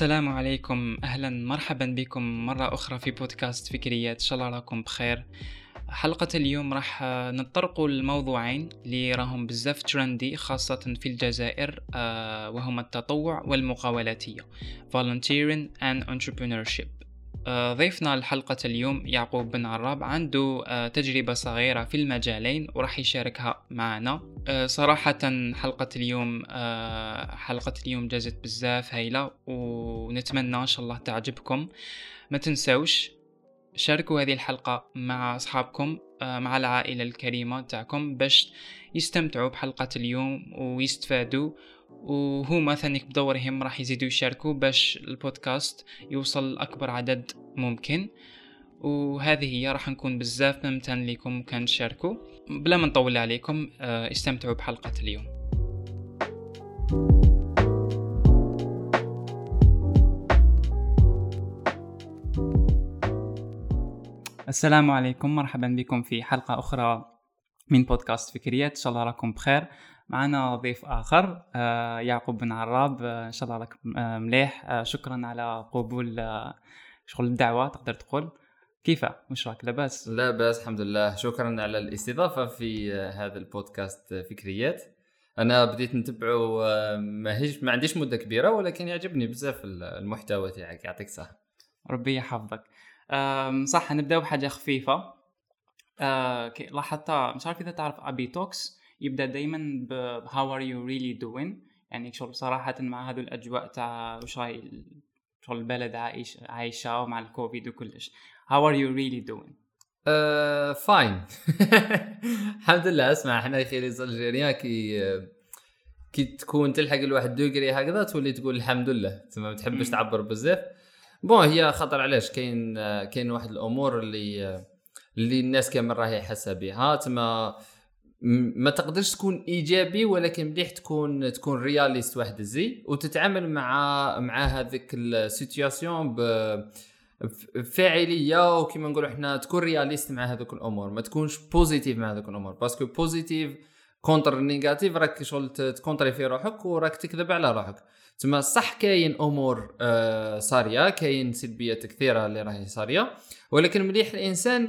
السلام عليكم. أهلا. مرحبا بكم مرة أخرى في بودكاست فكريات. إن شاء الله راكم بخير. حلقة اليوم راح نتطرقوا لموضوعين اللي راهم بزاف ترندي خاصة في الجزائر آه، وهما التطوع والمقاولاتية. Volunteering and Entrepreneurship. ضيفنا لحلقة اليوم يعقوب بن عراب عنده آه، تجربة صغيرة في المجالين وراح يشاركها معنا. آه، صراحة حلقة اليوم حلقة اليوم جازت بزاف هايلة ونتمنى إن شاء الله تعجبكم. ما تنسوش شاركوا هذه الحلقة مع أصحابكم مع العائلة الكريمة تاعكم باش يستمتعوا بحلقة اليوم ويستفادوا. وهما ثانيك بدورهم راح يزيدوا يشاركوا باش البودكاست يوصل لأكبر عدد ممكن. وهذه هي راح نكون بزاف ممتن لكم كان تشاركوا. بلا ما نطول عليكم آه، استمتعوا بحلقة اليوم. السلام عليكم مرحبا بكم في حلقة أخرى من بودكاست فكريات. إن شاء الله راكم بخير. معنا ضيف آخر آه، يعقوب بن عراب. آه، إن شاء الله راك آه، مليح. شكرا على قبول شغل الدعوة تقدر تقول. كيف وش راك لاباس؟ لا بأس الحمد لله. شكرا على الاستضافة في هذا البودكاست فكريات. أنا بديت نتبعه ما هيش ما عنديش مدة كبيرة ولكن يعجبني بزاف المحتوى تاعك. يعطيك الصحة. ربي يحفظك. صح نبداو بحاجة خفيفة. لاحظت مش عارف إذا تعرف ABtalks. يبدأ دايما ب how are you really doing. يعني شغل صراحة مع هذو الأجواء تاع وش راي شغل البلد عايش عايشة ومع الكوفيد وكلش. How are you really doing? Fine الحمد لله. اسمع إحنا يا أخي ال Algériens كي كي تكون تلحق الواحد دوغري هكذا تولي تقول الحمد لله. ما تحبش تعبر بزاف. Bon هي خطر علاش؟ كاين كاين واحد الأمور اللي اللي الناس كامل راهي حاسة بها تما ما تقدرش تكون إيجابي ولكن مليح تكون تكون réaliste واحد الزي وتتعامل مع مع هذيك ال situation بفاعليه وكما نقولوا إحنا تكون réaliste مع هذوك الأمور ما تكونش positif مع هذوك الأمور. Parce que positif contre ال négatif راك شغل تكونتري في روحك وراك تكذب على روحك. تما صح كاين أمور آه صارية كاين سلبيات كثيرة اللي راهي صارية ولكن مليح الإنسان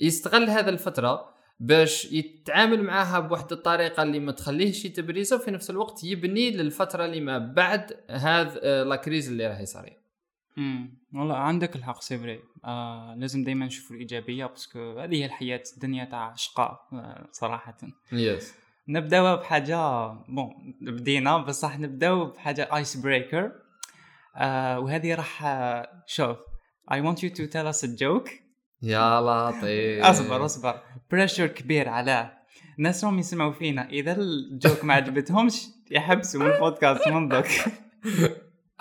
يستغل هذا الفترة باش يتعامل معاها بواحد الطريقة اللي ما تخليهش يتبريزه وفي نفس الوقت يبني للفترة اللي ما بعد هذا آه، la crise اللي راح يصير امم والله عندك الحق c'est vrai آه لازم دائما نشوف الإيجابية parce que هذه هي الحياة الدنيا تاع شقاء آه صراحة. Yes نبداو بحاجة bon بدينا بصح نبداو بحاجة icebreaker آه وهذه راح آه، شوف I want you to tell us a joke. يا لطيف. أصبر أصبر. Pressure كبير على الناس راهم يسمعوا فينا. إذا ال joke ما عجبتهمش يحبسوا من البودكاست منذك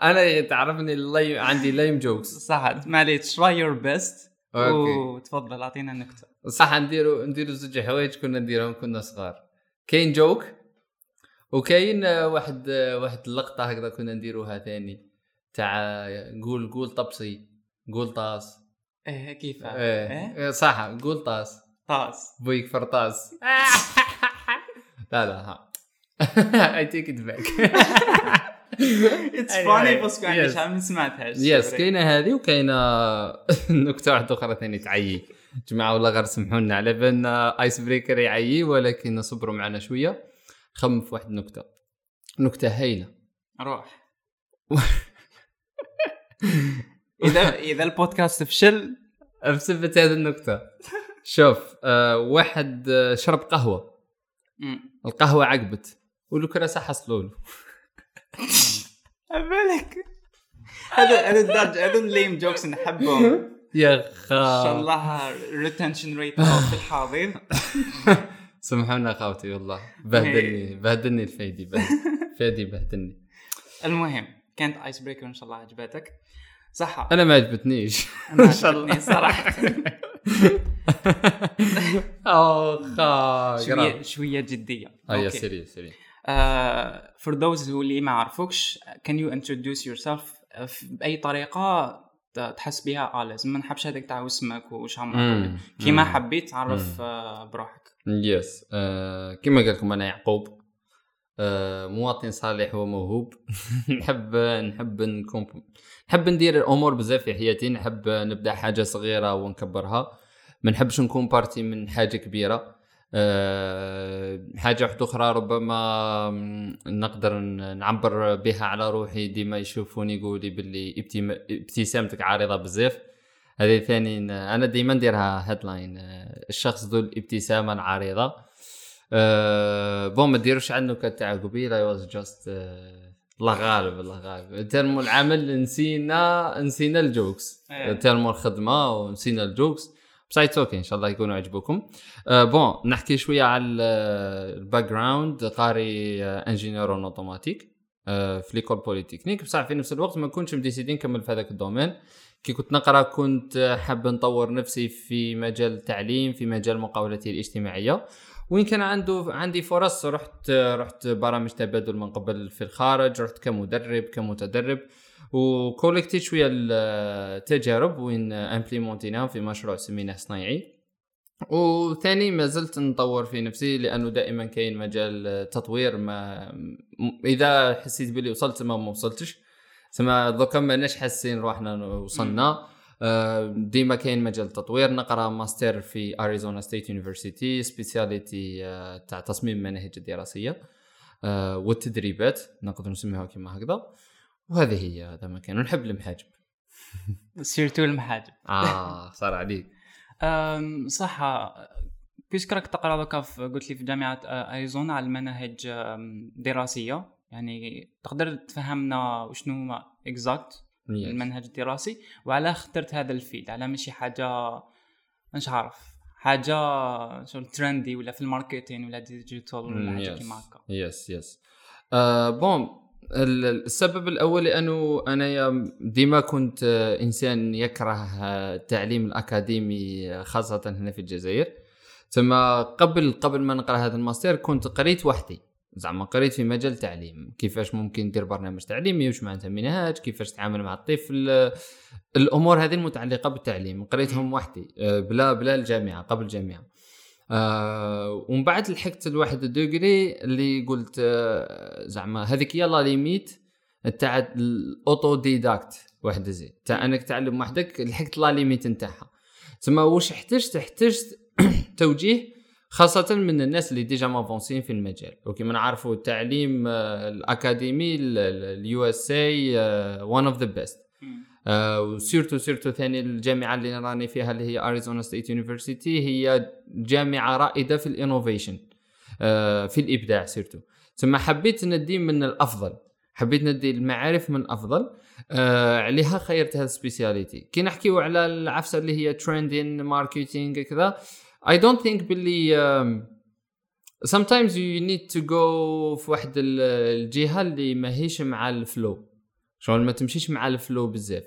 أنا تعرفني اللي عندي lame jokes صح معليش try your best وتفضل أعطينا نكتة. صح نديروا نديروا زوج حوايج كنا نديرهم كنا صغار. كاين joke وكاين واحد واحد اللقطه هكذا كنا نديروها ثاني تاع قول قول طبسي قول طاس. إيه كيف؟ إيه, إيه؟ صح قول طاس. طاس. بويك فرطاس لا لا ها. I take it back It's funny بس عندي ما سمعتهاش yes كاينة هذه وكاينة نكتة واحدة أخرى ثاني تعيي. جماعة والله غير سمحوا لنا على بالنا icebreaker يعيي ولكن صبروا معنا شوية. خمم في واحد النكته نكتة هايلة. روح. اذا إذا البودكاست فشل بسبة هذه النكتة شوف آه واحد آه شرب قهوة. القهوة عقبت. والكراسة حصلوا له. بالك هذا هذا الدرجة هذا ال lame jokes نحبهم. يا خا إن شاء الله retention rate في الحاضر. سامحونا خاوتي والله. بهدلني بهدلني الفايدي فادي بهدلني. المهم كانت icebreaker إن شاء الله عجبتك. صح. أنا ما عجبتنيش. شاء الله. صراحة. اخ شوية شوية جدية. اي sérieux sérieux. For those اللي ما عرفوكش can you introduce yourself بأي طريقة تحس بها؟ آه لازم. ما نحبش هذاك تاع اسمك وش عمرك كيما حبيت تعرف آه، بروحك. يس آه، كيما قال لكم أنا يعقوب. آه، مواطن صالح وموهوب. نحب نحب نكون نحب ندير الأمور بزاف في حياتي. نحب نبدأ حاجة صغيرة ونكبرها. ما نحبش نكون partie من حاجة كبيرة. أه حاجة واحدة أخرى ربما نقدر نعبر بها على روحي. ديما يشوفوني يقولي باللي ابتسامتك عارضة بزاف. هذه ثاني أنا ديما نديرها headline الشخص ذو الابتسامة العريضه أه bon ما ديروش عنه قبيلة. I was just الله غالب الله غالب. ترمو العمل نسينا نسينا ال jokes. إيه. ترمو الخدمة ونسينا ال jokes. بس okay إن شاء الله يكونوا عجبوكم. أه bon نحكي شوية على ال background قاري ingénieur en automatique أه في l'école polytechnique بصح في نفس الوقت ما كنتش مديسيدي نكمل في هذاك ال domaine. كي كنت نقرأ كنت حاب نطور نفسي في مجال التعليم في مجال مقاولتي الاجتماعية. وين كان عنده عندي فرص رحت رحت برامج تبادل من قبل في الخارج رحت كمدرب كمتدرب وكولكتي شوية التجارب وين امبليمونتيناها في مشروع سميناه صنايعي. وثاني ما زلت نطور في نفسي لأنه دائما كاين مجال تطوير ما إذا حسيت بلي وصلت ما وصلتش تما دوكا ماناش حاسين روحنا وصلنا. ديما كاين مجال تطوير. نقرا ماستر في Arizona State University spécialité تاع تصميم المناهج الدراسيه آه، والتدريبات نقدر نسميها كما هكذا. وهذه هي هذا ما كان نحب المحاجب. Surtout المحاجب. آه صار عليك. صح. Puisque راك تقرأ دوكا قلت لي في جامعة آه، اريزونا على المناهج أم، دراسية؟ يعني تقدر تفهمنا وشنو هما exact المنهج الدراسي وعلى اخترت هذا ال field على ماشي حاجة مش عارف. حاجة شغل trendy ولا في ال marketing ولا digital ولا حاجة كيما هكا. yes yes bon ال- السبب الأول لأنه أنا ديما كنت آه، إنسان يكره آه، التعليم الأكاديمي آه، خاصة هنا في الجزائر. ثم قبل قبل ما نقرأ هذا الماستر كنت قريت وحدي. زعما قريت في مجال التعليم كيفاش ممكن دير برنامج تعليمي وش معناتها منهاج كيفاش تتعامل مع الطفل. الأمور هذه المتعلقة بالتعليم. قريتهم وحدي آه، بلا بلا الجامعة قبل الجامعة. آه ومن بعد لحقت لواحد ال degré اللي قلت آه زعما هذيك هي la limite تاع ال autodidacte واحد زي تاع أنك تعلم وحدك لحقت la limite نتاعها. تسمى واش احتجت؟ احتجت توجيه خاصة من الناس اللي déjà مافونسين في المجال. وكما نعرفوا التعليم آه، الأكاديمي ال USA one of the best و surtout surtout ثاني الجامعة اللي راني فيها اللي هي Arizona State University هي جامعة رائدة في ال innovation في الإبداع surtout ثم حبيت ندي من الأفضل حبيت ندي المعارف من الأفضل آه عليها خيرت هذا ال spécialité كي نحكيو على العفسة اللي هي trending marketing كذا I don't think باللي sometimes you need to go في واحد ال- الجهة اللي ماهيش مع ال flow شغل ما تمشيش مع ال flow بزاف.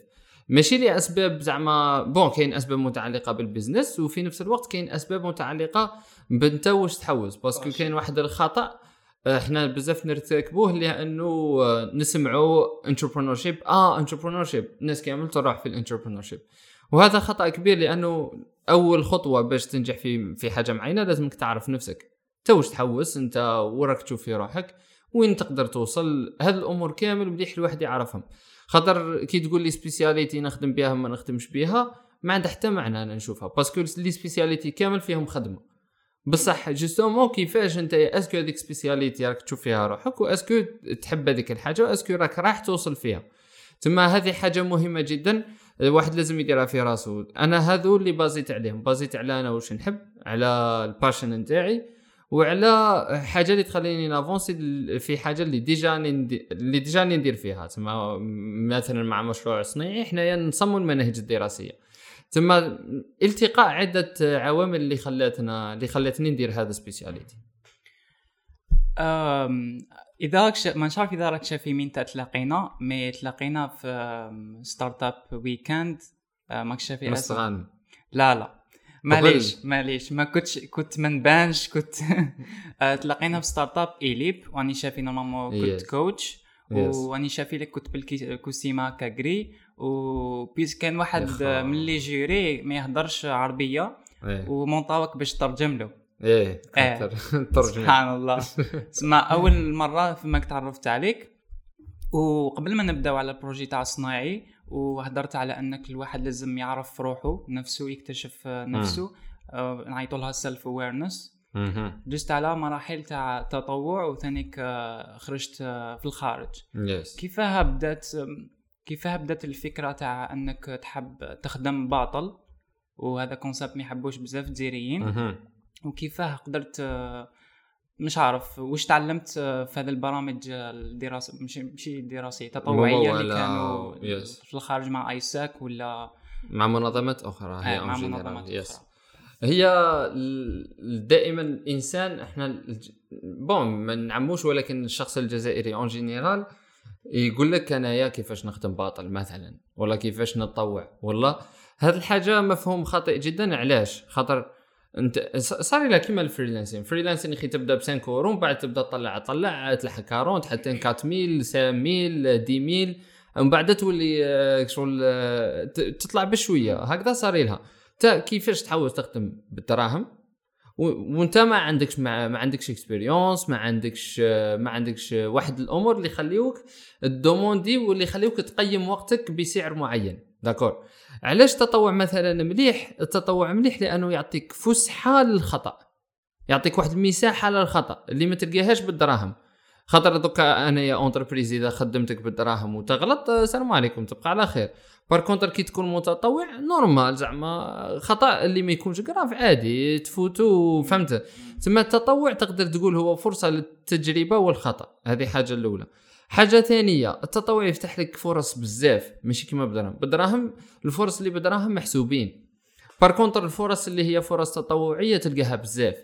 ماشي لأسباب زعما bon كاين أسباب متعلقة بال business وفي نفس الوقت كاين أسباب متعلقة بنت واش تحوس parce que. كاين واحد الخطأ إحنا بزاف نرتكبوه لأنه آه، نسمعوا entrepreneurship آه entrepreneurship الناس كامل تروح في ال entrepreneurship وهذا خطأ كبير لأنه أول خطوة باش تنجح في في حاجة معينه لازمك تعرف نفسك. انت واش تحوس أنت وراك تشوف في روحك وين تقدر توصل؟ هاد الأمور كامل مليح الواحد يعرفهم. خاطر كي تقول لي spécialité نخدم بها ما نخدمش بها ما عندها حتى معنى أنا نشوفها. parce que les spécialités كامل فيهم خدمة. بصح justement كيفاش انت est-ce que هذيك spécialité راك تشوف فيها روحك؟ و est-ce que تحب هذيك الحاجة؟ و est-ce que راك راح توصل فيها؟ تما هذه حاجة مهمة جدا. الواحد لازم يديرها في راسه أنا هذو اللي basé ت عليهم. basé ت على أنا واش نحب على ال passion نتاعي وعلى حاجة اللي تخليني n'avancer في حاجة اللي déjà اللي déjà ندير فيها. تما مثلا مع مشروع صناعي حنايا نصمم المناهج الدراسية. ثم التقاء عدة عوامل اللي خلاتنا اللي خلاتني ندير هذا spécialité اذا شا- ما نعرف إذا راك شافي مين تلاقينا mais تلاقينا في Startup Weekend ماك شافي اسم مستغانم لا لا معليش معليش ما كنتش كنت ما نبانش كنت أه، تلاقينا في ستارت اب ايليب وأني شافي نورمالمون كنت Yes. كوتش Yes. وأني شافي لك كنت بالكوسيما كاغري وبيس كان واحد. من لي جيري ما يهضرش عربية إيه. ومونطاوك باش ترجم له إيه إيه. ترجمه سبحان الله. تسمى أول مرة فما تعرفت عليك وقبل ما نبداو على ال projet تاع صناعي وهدرت على أنك الواحد لازم يعرف روحه نفسه يكتشف نفسه آه، نعيطوا لها self awareness. جست على مراحل تاع تطوع وثانيك خرجت آه، في الخارج. yes كيفاه بدأت كيفاه بدأت الفكرة تاع أنك تحب تخدم باطل؟ وهذا concept ما يحبوش بزاف الجزائريين. وكيفاه قدرت مش عارف واش تعلمت في هذه البرامج الدراسة مش ماشي دراسية تطوعية اللي كانوا yes. في الخارج مع AIESEC ولا مع منظمات أخرى هي آه، مع. منظمات yes أخرى هي دائما الإنسان إحنا bon ما نعموش ولكن الشخص الجزائري en général يقول لك أنايا كيفاش نخدم باطل مثلا ولا كيفاش نتطوع والله هذه الحاجة مفهوم خاطئ جدا علاش خاطر انت صار لها كيما ال freelancing ال freelancing أخي تبدأ ب 5 اورو ومن بعد تبدأ تطلع طلع تلحق 40 حتى 4000 5000 10000 ومن بعد تولي آه، شغل آه، تطلع بشوية. هكذا صار لها. تا كيفاش تحاول تخدم بالدراهم؟ وأنت ما عندكش ما, ما عندكش expérience ما عندكش ما عندكش واحد الأمور اللي يخليوك الـ demandé واللي يخليوك تقيم وقتك بسعر معين. d'accord. علاش التطوع مثلا مليح؟ التطوع مليح لأنه يعطيك فسحة للخطأ. يعطيك واحد المساحة للخطأ اللي ما تلقاهاش بالدراهم. خاطر دوكا انايا entreprise إذا خدمتك بالدراهم وتغلط آه، السلام عليكم تبقى على خير. par contre كي تكون متطوع normal زعما خطأ اللي ما يكونش grave عادي تفوتوا فهمت. تما التطوع تقدر تقول هو فرصة للتجربة والخطأ. هذه حاجة الأولى. حاجة ثانية التطوع يفتح لك فرص بزاف ماشي كيما بالدراهم بالدراهم الفرص اللي بالدراهم محسوبين. par contre الفرص اللي هي فرص تطوعية تلقاها بزاف.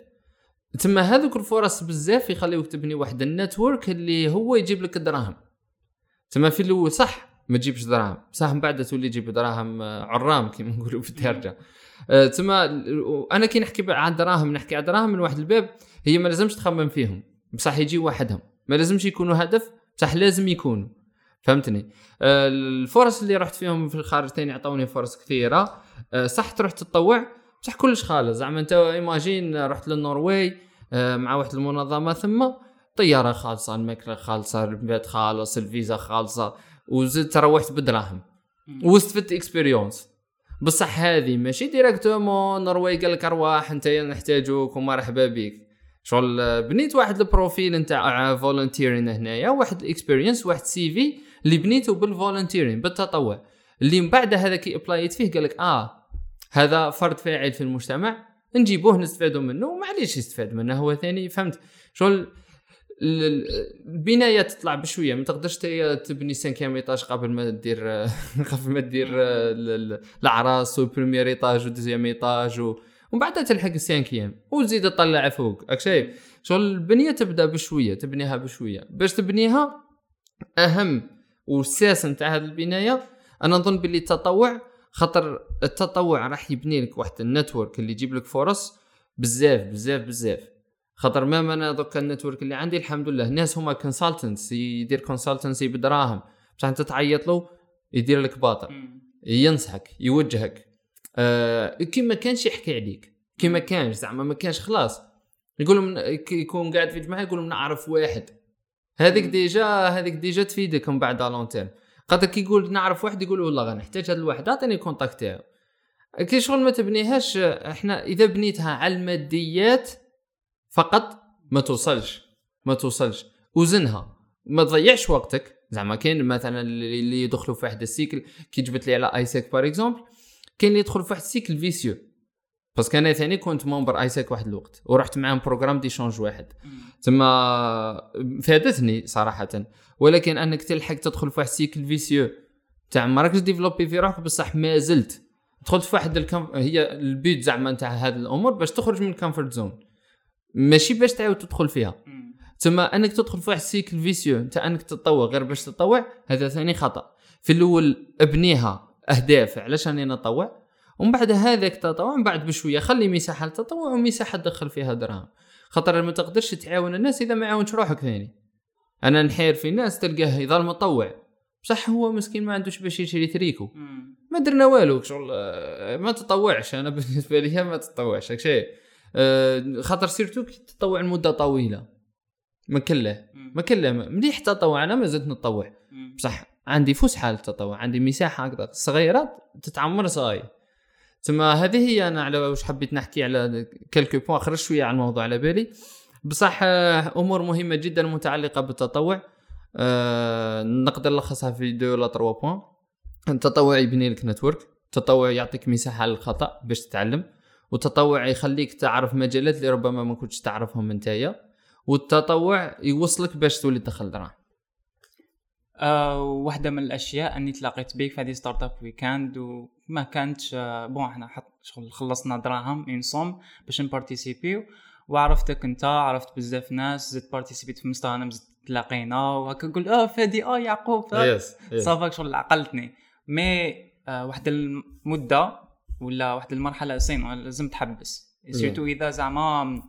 تما هذوك الفرص بزاف يخليوك تبني واحد ال network اللي هو يجيب لك الدراهم تما في الأول صح ما تجيبش دراهم. بصح من بعد تولي تجيب دراهم آه، عرام كيما نقولوا في الدارجة. آه، تما أنا كي نحكي عن دراهم نحكي عن دراهم من واحد الباب هي ما لازمش تخمم فيهم. بصح يجي وحدهم. ما لازمش يكونوا هدف بصح لازم يكونوا. فهمتني؟ آه، الفرص اللي رحت فيهم في الخارج ثاني عطوني فرص كثيرة. آه، صح تروح تتطوع بصح كلش خالص. زعما انت imagine رحت للنرويج آه، مع واحد المنظمة ثم طيارة خالصة الماكله خالصة البيت خالص الفيزا خالصة وزدت روحت بدراهم. واستفدت expérience بصح هذه ماشي directement النرويج قال لك أرواح أنت نحتاجوك ومرحبا بك شغل بنيت واحد ال profil نتاع volunteering هنايا واحد ال experience واحد CV اللي بنيته بال volunteering بالتطوع. اللي من بعد هذا كي applyيت فيه قال لك آه هذا فرد فاعل في المجتمع نجيبوه نستفادوا منه ومعليش يستفاد منه هو ثاني فهمت؟ شغل ال- ال- البناية تطلع بشوية ما تقدرش تبني cinquième étage قبل ما دير قبل ما دير ال- ال- الساس وال premier étage و deuxième étage و- ومن بعد تلحق ال cinquième وتزيد تطلع فوق راك شايف شغل البنية تبدأ بشوية تبنيها بشوية. باش تبنيها أهمه الساس نتاع هذه البناية أنا نظن باللي التطوع خاطر التطوع راح يبني لك واحد network اللي يجيب لك فرص بزاف بزاف بزاف. خاطر ما أنا دوكا ال network اللي عندي؟ الحمد لله الناس هما consultants يدير consultancy بدراهم. بصح أنت تعيط له يدير لك باطل. ينصحك يوجهك. آه كي ما كانش يحكي عليك. كي ما كانش زعما ما كانش خلاص. يقولوا من كي يكون قاعد في جماعة يقولوا نعرف واحد. هذيك. déjà هذيك déjà تفيدك من بعد long terme خاطر كي يقول نعرف واحد يقول والله غنحتاج هذا الواحد اعطيني ال contact تاعو. كي شغل ما تبنيهاش إحنا إذا بنيتها على الماديات فقط ما توصلش. ما توصلش. وزنها. ما تضيعش وقتك. زعما كاين مثلا اللي يدخلوا في واحد ال cycle. كي جبت لي على AIESEC par exemple كاين اللي يدخل في واحد ال cycle vicieux. parce que أنا ثاني كنت membre AIESEC واحد الوقت ورحت معاهم programme d'échange واحد. تما فادتني صراحة. ولكن انك تلحق تدخل في واحد cycle vicieux تاع ما راكش développer في روحك بصح ما زلت. دخلت في واحد الكم... هي البيت زعما نتاع هذه الأمور باش تخرج من ال comfort zone ماشي باش تعاود تدخل فيها. تما انك تدخل في واحد ال cycle vicieux نتاع أنك تتطوع. غير باش تتطوع هذا ثاني خطأ. في الأول أبنيها أهداف علاش راني نتطوع ومن بعد هذاك التطوع من بعد بشوية خلي مساحة للتطوع ومساحة تدخل فيها دراهم خاطر ما تقدرش تعاون الناس إذا ما عاونش روحك ثاني. أنا نحير في الناس تلقاه يظل مطوع. بصح هو مسكين ما عندوش باش يشري تريكو. ما درنا والو شغل ما تطوعش. أنا بالنسبة لي ما تطوعش هاك شيء. آه، خاطر surtout كي تطوع لمدة طويلة. ما كله. ما كله مليح تطوع أنا ما زلت نتطوع. بصح عندي فسحه للتطوع عندي مساحة هكذا صغيره تتعمر صاي تما هذه هي أنا على واش حبيت نحكي على quelques points خرج شوية على الموضوع على بالي. بصح آه، أمور مهمة جدا متعلقة بالتطوع. آه، نقدر نلخصها في deux ولا trois points. التطوع يبني لك network. التطوع يعطيك مساحة للخطأ باش تتعلم. والتطوع يخليك تعرف مجالات اللي ربما ما كنتش تعرفهم نتايا والتطوع يوصلك باش تولي تدخل دراهم. آه واحدة من الأشياء أني تلاقيت بيك في هذه startup weekend وما كانتش آه bon إحنا حط شغل خلصنا دراهم une somme باش نparticipيو وعرفتك أنت عرفت بزاف ناس زدت participيت في مستغانم زدت تلاقينا وهكا نقول آه فادي آه يعقوب صافاك شغل عقلتني. مي آه واحد المدة ولا واحد المرحلة سين لازم تحبس. سيرتو إذا زعما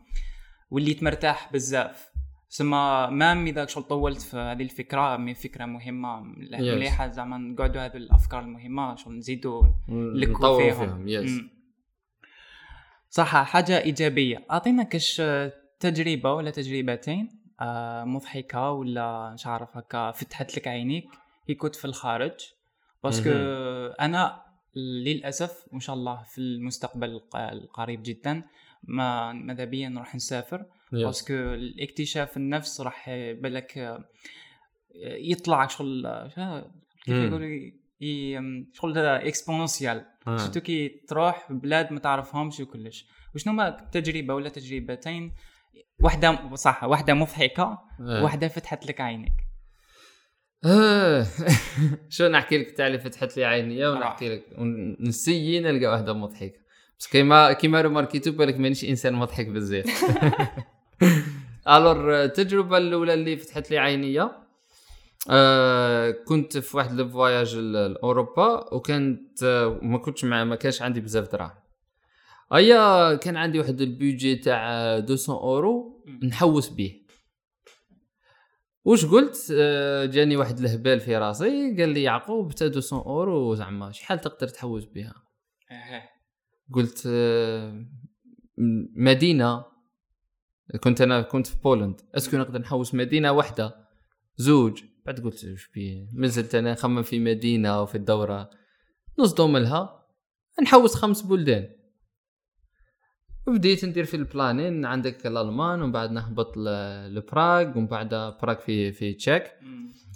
وليت مرتاح بزاف. سما مام اذا شغل طولت في هذه الفكرة مي فكرة مهمة مليحة زعما نقعدوا هذه الأفكار المهمة شغل نزيدوا نلكوا فيهم, فيهم مم. صح حاجة إيجابية. اعطينا كش تجربة ولا تجربتين آه، مضحكة ولا مش عارف هكا فتحت لك عينيك كي كنت في الخارج. parce que أنا للأسف ان شاء الله في المستقبل الق- القريب جدا ما ماذا بيا نروح نسافر. parce que الاكتشاف النفس راح بالك آه، يطلع شغل كيف. يقولوا شغل exponentielle آه. surtout كي تروح بلاد ما تعرفهمش وكلش وشنو ما تجربة ولا تجربتين واحدة صح واحدة مضحكة آه. واحدة فتحت لك عينك آه. شو نحكي لك تاع اللي فتحت لي عيني. ونحكي لك ونسيي نلقى واحدة مضحكة بس كيما كيما رماركيتو بالك مانيش إنسان مضحك بزاف الور التجربه الأولى اللي فتحت لي عينيا آه كنت في واحد الفواياج لأوروبا وكانت آه ما كنتش مع ما كانش عندي بزاف دراهم. أيا كان عندي واحد البيجي تاع 200 أورو نحوس به وش قلت؟ آه، جاني واحد الهبال في راسي قال لي يعقوب تا 200 أورو زعما شحال تقدر تحوس بها قلت آه، مدينة. كنت أنا كنت في بولند. est-ce que نقدر نحوس مدينة واحدة زوج. بعد قلت وش بيه مازلت أنا نخمم في مدينة وفي الدورة. نصدم لها. نحوس خمس بلدان. بديت ندير في ال planning. عندك الألمان ومن بعد نهبط لبراغ ومن بعد براغ في في تشيك.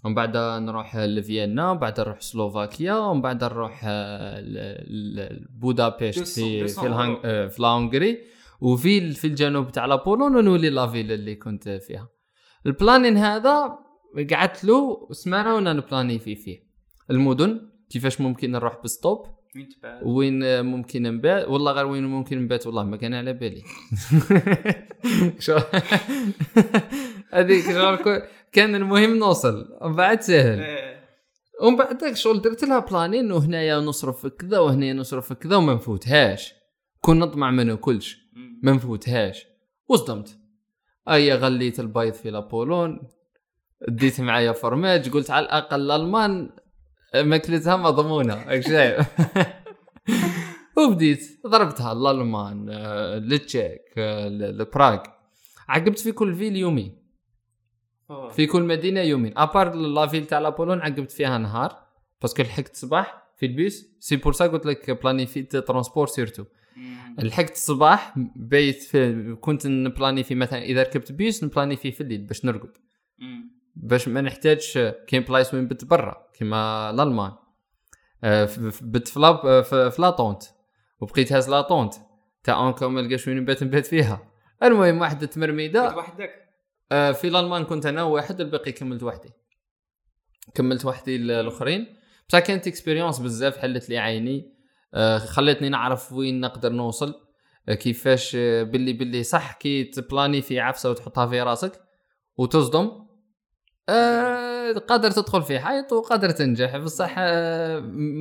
ومن بعد نروح لفيينا ومن بعد نروح سلوفاكيا ومن بعد نروح ل- ل- بودابست في 200 في الهنغ... في الهنغري. وفي ال- في الجنوب تاع la Pologne ونولي la ville اللي كنت فيها. ال planning هذا قعدت له سمانة وأنا نplanي فيه فيه. المدن كيفاش ممكن نروح ب stop؟ وين ممكن نبات؟ والله غير وين ممكن نبات والله ما كان على بالي. هذيك كان المهم نوصل ومن بعد سهل. ومن بعد شغل درت لها بلانين وهنايا نصرف كذا وهنايا نصرف كذا وما نفوتهاش. كون نطمع منه كلش. ما نفوتهاش. وصدمت. ايا غليت البيض في لابولون ديت معايا فرماج قلت على الأقل الالمان ماكلتها مضمونة. راك شايف وبديت. ضربتها الألمان آه، للتشيك آه، ل- لبراغ. عقبت في كل ville يومين في كل مدينة يومين à part la ville تاع la Pologne عقبت فيها نهار. parce que لحقت صباح في ال bus. c'est pour ça قلت لك بلانيفيت transport surtout لحقت الصباح بت في كنت نبلاني في مثلا إذا ركبت بيس نبلاني فيه في الليل باش نرقد. باش ما نحتاجش كاين بلايص وين بت برا كيما الألمان. آه، بت في لا- آه، في la tente وبقيت هاز la tente تاع au cas où ما لقاش وين نبات نبات فيها. المهم واحدة تمرميدة. وحدك؟ آه، في الألمان كنت أنا واحد الباقي كملت وحدي. كملت وحدي ال- الأخرين. بصح كانت expérience بزاف حلت لي عيني. خلتني نعرف وين نقدر نوصل. آه، كيفاش آه، باللي باللي صح كي تبلاني في عفسة وتحطها في راسك وتصدم. آه قادر تدخل في حيط وقادر تنجح. بصح آه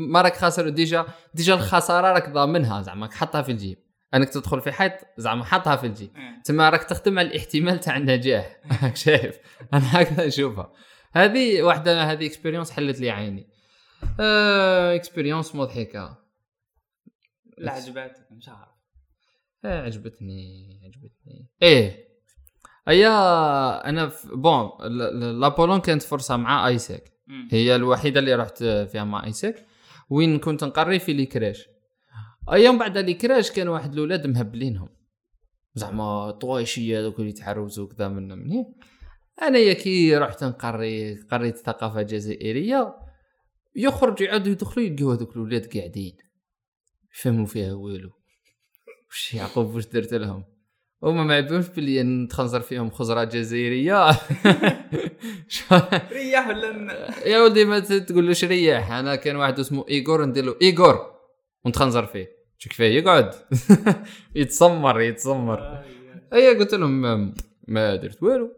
ما راك خاسر. déjà déjà الخسارة راك ضامنها زعما. حطها في الجيب. أنك تدخل في حيط زعما حطها في الجيب. تما راك تخدم على الاحتمال تاع النجاح. راك شايف؟ أنا هكذا نشوفها. هذه واحدة هذه expérience حلت لي عيني. آه expérience مضحكة. لا عجبتك مش عارف. إيه عجبتني عجبتني. إيه هي أنا في بون la Pologne كانت فرصة مع AIESEC. هي الوحيدة اللي رحت فيها مع AIESEC. وين كنت نقري في les crèches أيام بعد les crèches كان واحد الأولاد مهبلينهم. زعما طوايشية دوك اللي يتحرزوا كذا من من هنا. انايا كي رحت نقري قريت ثقافة جزائرية. يخرج يعودوا يدخلوا يلقاو هذوك الأولاد قاعدين. يفهموا فيها والو. وش يعقوب واش درت لهم؟ هما ما يعرفوش بلي نتخنزر فيهم خزرة جزائرية. ريح ولا يا ولدي ما تقولوش ريح أنا كان واحد اسمه إيغور ندير له إيغور ونتخنزر فيه. شو كيفاه؟ يقعد. يتسمر يتسمر اي قلت لهم ما درت والو.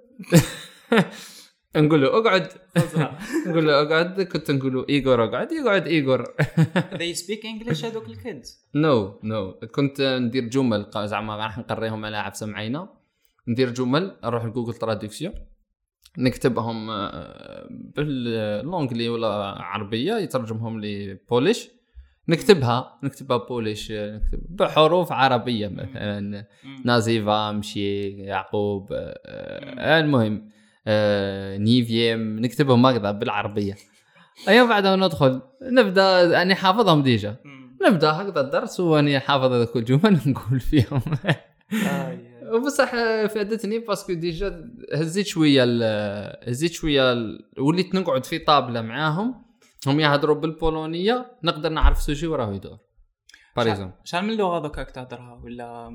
نقول له اقعد. نقول له اقعد. كنت نقول له إيغور اقعد. يقعد إيغور. They speak English هذوك ال kids؟ non non كنت ندير جمل. زعما راح نقريهم على عفسة معينة. ندير جمل نروح ل Google traduction. نكتبهم آه، ب l'anglais ولا عربية. يترجمهم لي Polish نكتبها. نكتبها Polish آه، نكتب بحروف عربية مثلا. nazywam się يعقوب آه، المهم. آه، nie wiem نكتبهم هكذا بالعربية. أيام بعدها ندخل نبدأ يعني حافظهم déjà. نبدأ هكذا الدرس وأني حافظ هذوك الجمل نقول فيهم. وبصح فادتني parce que déjà هزيت شوية ال- هزيت شوية وليت نقعد في طابلة معاهم. هم يهضروا بالبولونية نقدر نعرف sujet وراه يدور. par exemple شحال من لغة دوكا راك تهضرها ولا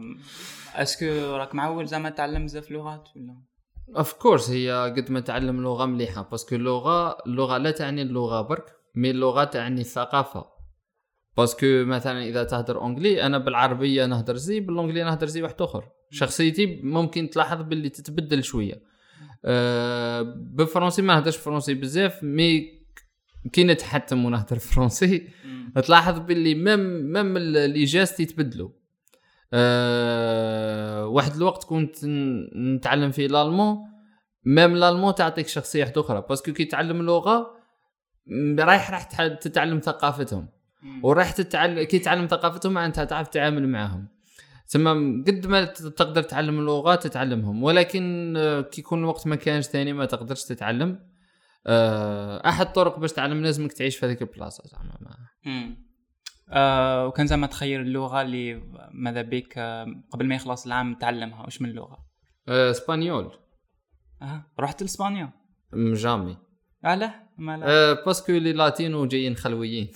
est-ce que راك معول زعما تعلم بزاف لغات؟ ولا؟ of course هي قد ما تعلم لغة مليحة parce que اللغة اللغة لا تعني اللغة برك mais اللغة تعني الثقافة. parce que مثلا إذا تهدر anglais أنا بالعربية نهدر زي ب l'anglais نهدر زي واحد آخر. شخصيتي ممكن تلاحظ باللي تتبدل شوية. أه بالفرنسي ما نهدرش فرنسي بزاف mais كي نتحتم ونهدر فرنسي تلاحظ باللي même ال- les gestes يتبدلوا أه واحد الوقت كنت نتعلم فيه l'allemand même l'allemand تعطيك شخصية واحدة أخرى parce que كي تعلم لغه رايح راح تتعلم ثقافتهم. وراح تتعلم كي تعلم ثقافتهم معناتها تعرف تتعامل معاهم تمام قد ما تقدر تعلم اللغات تتعلمهم. ولكن آه، كي يكون الوقت ما كانش ثاني ما تقدرش تتعلم. آه، أحد الطرق باش تعلم لازمك تعيش في هذيك البلاصة زعما. آه وكان زعما تخير اللغة اللي ماذا بك آه قبل ما يخلص العام تعلمها واش من لغه آه، espagnol. آه. رحت لإسبانيا. jamais. علاه ما لا. آه، parce que les latinos جايين خلويين.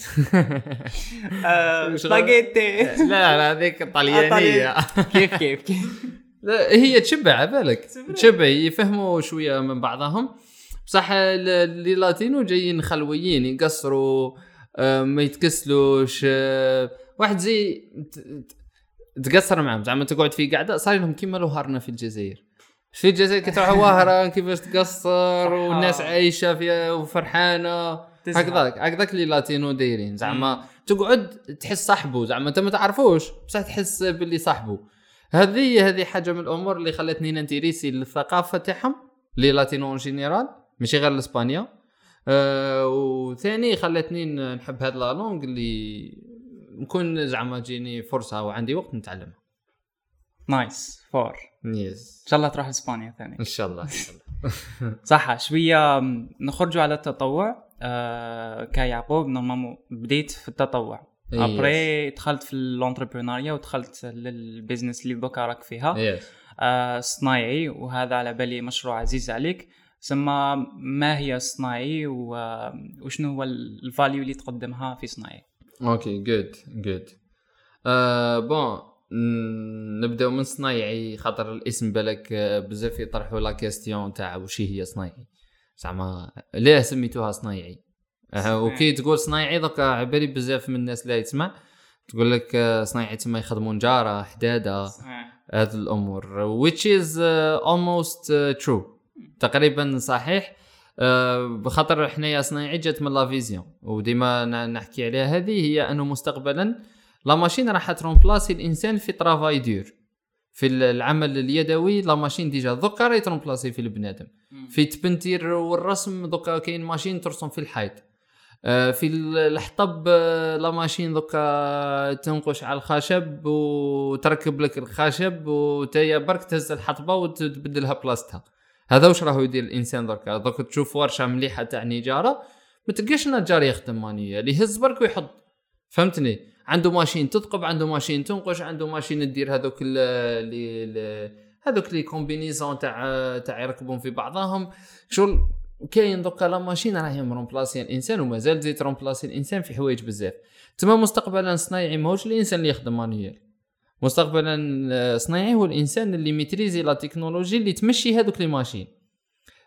سباغيتي. لا لا هذيك طليانيه كيف كيف كيف؟ لا هي تشبع عبالك تشبع. تشبع يفهموا شوية من بعضهم. بصح les latinos جايين خلويين يقصروا ما يتكسلوش آه، واحد زي تقصر معهم زعما تقعد في قعده صار لهم كيما وهران هنا في الجزائر. في الجزائر كي تروح وهران كيفاش تقصر والناس عايشة فيها وفرحانة. هكذاك هكذاك les latinos دايرين زعما تقعد تحس صاحبه زعما أنت ما تعرفوش بصح تحس باللي صاحبه هذه هذه حاجة من الأمور اللي خلتني ننتريسي للثقافة تاعهم les latinos en général ماشي غير لاسبانيا أه وثاني خلتني نحب هاد la langue اللي نكون زعما تجيني فرصة وعندي وقت نتعلمها nice for yes إن شاء الله تروح اسبانيا ثاني. إن شاء الله إن شاء الله. صح شوية نخرجوا على التطوع. آه كيعقوب normalement بديت في التطوع. après دخلت في ال entrepreneuriat ودخلت لل business اللي دوكا راك فيها. yes آه صنايعي وهذا على بالي مشروع عزيز عليك. ثم ما هي الصناعي و- وشنو هو ال value اللي تقدمها في صناعي؟ okay good good bon نبداو من صنايعي خاطر الاسم بالك آه، بزاف يطرحوا la question تاع وش هي صنايعي زعما ليه سميتوها صنايعي آه، وكي تقول صنايعي دوكا عبالي بزاف من الناس لا يسمع. تقول لك آه، صنايعي تما يخدموا نجارة حدادة. هذه الأمور. Which is uh, almost uh, true. تقريبا صحيح. آه، بخاطر حنايا صنايعي جات من la vision وديما نحكي عليها هذه هي أنه مستقبلا la machine راح ت remplacer الإنسان في travail dur في ال- العمل اليدوي la machine déjà دوكا راهي ت remplacer في البنادم. في ال peinture والرسم دوكا كاين machine ترسم في الحيط. آه، في ال- الحطب آه، la machine دوكا تنقش على الخشب وتركب لك الخشب وتيا برك تهز الحطبة وتبدلها بلاصتها. هذا واش راهو يدير الإنسان دركا دوك تشوف ورشة مليحة تاع نجاره ما تلقاش نجار يخدم manuel اللي يهز برك ويحط. فهمتني؟ عنده machine تثقب عنده machine تنقش عنده machine تدير هذوك ال- اللي اللي- هذوك les combinaisons تاع تاع يركبون في بعضهم. شغل كاين دوكا la machine راهي م remplacer الإنسان ومازال تزيد ت remplacer الإنسان في حوايج بزاف. تما مستقبلا صنايعي ماهوش الإنسان اللي يخدم manuel مستقبلا آه، صنايعي هو الإنسان اللي maîtriser la technologie اللي تمشي هذوك les machines.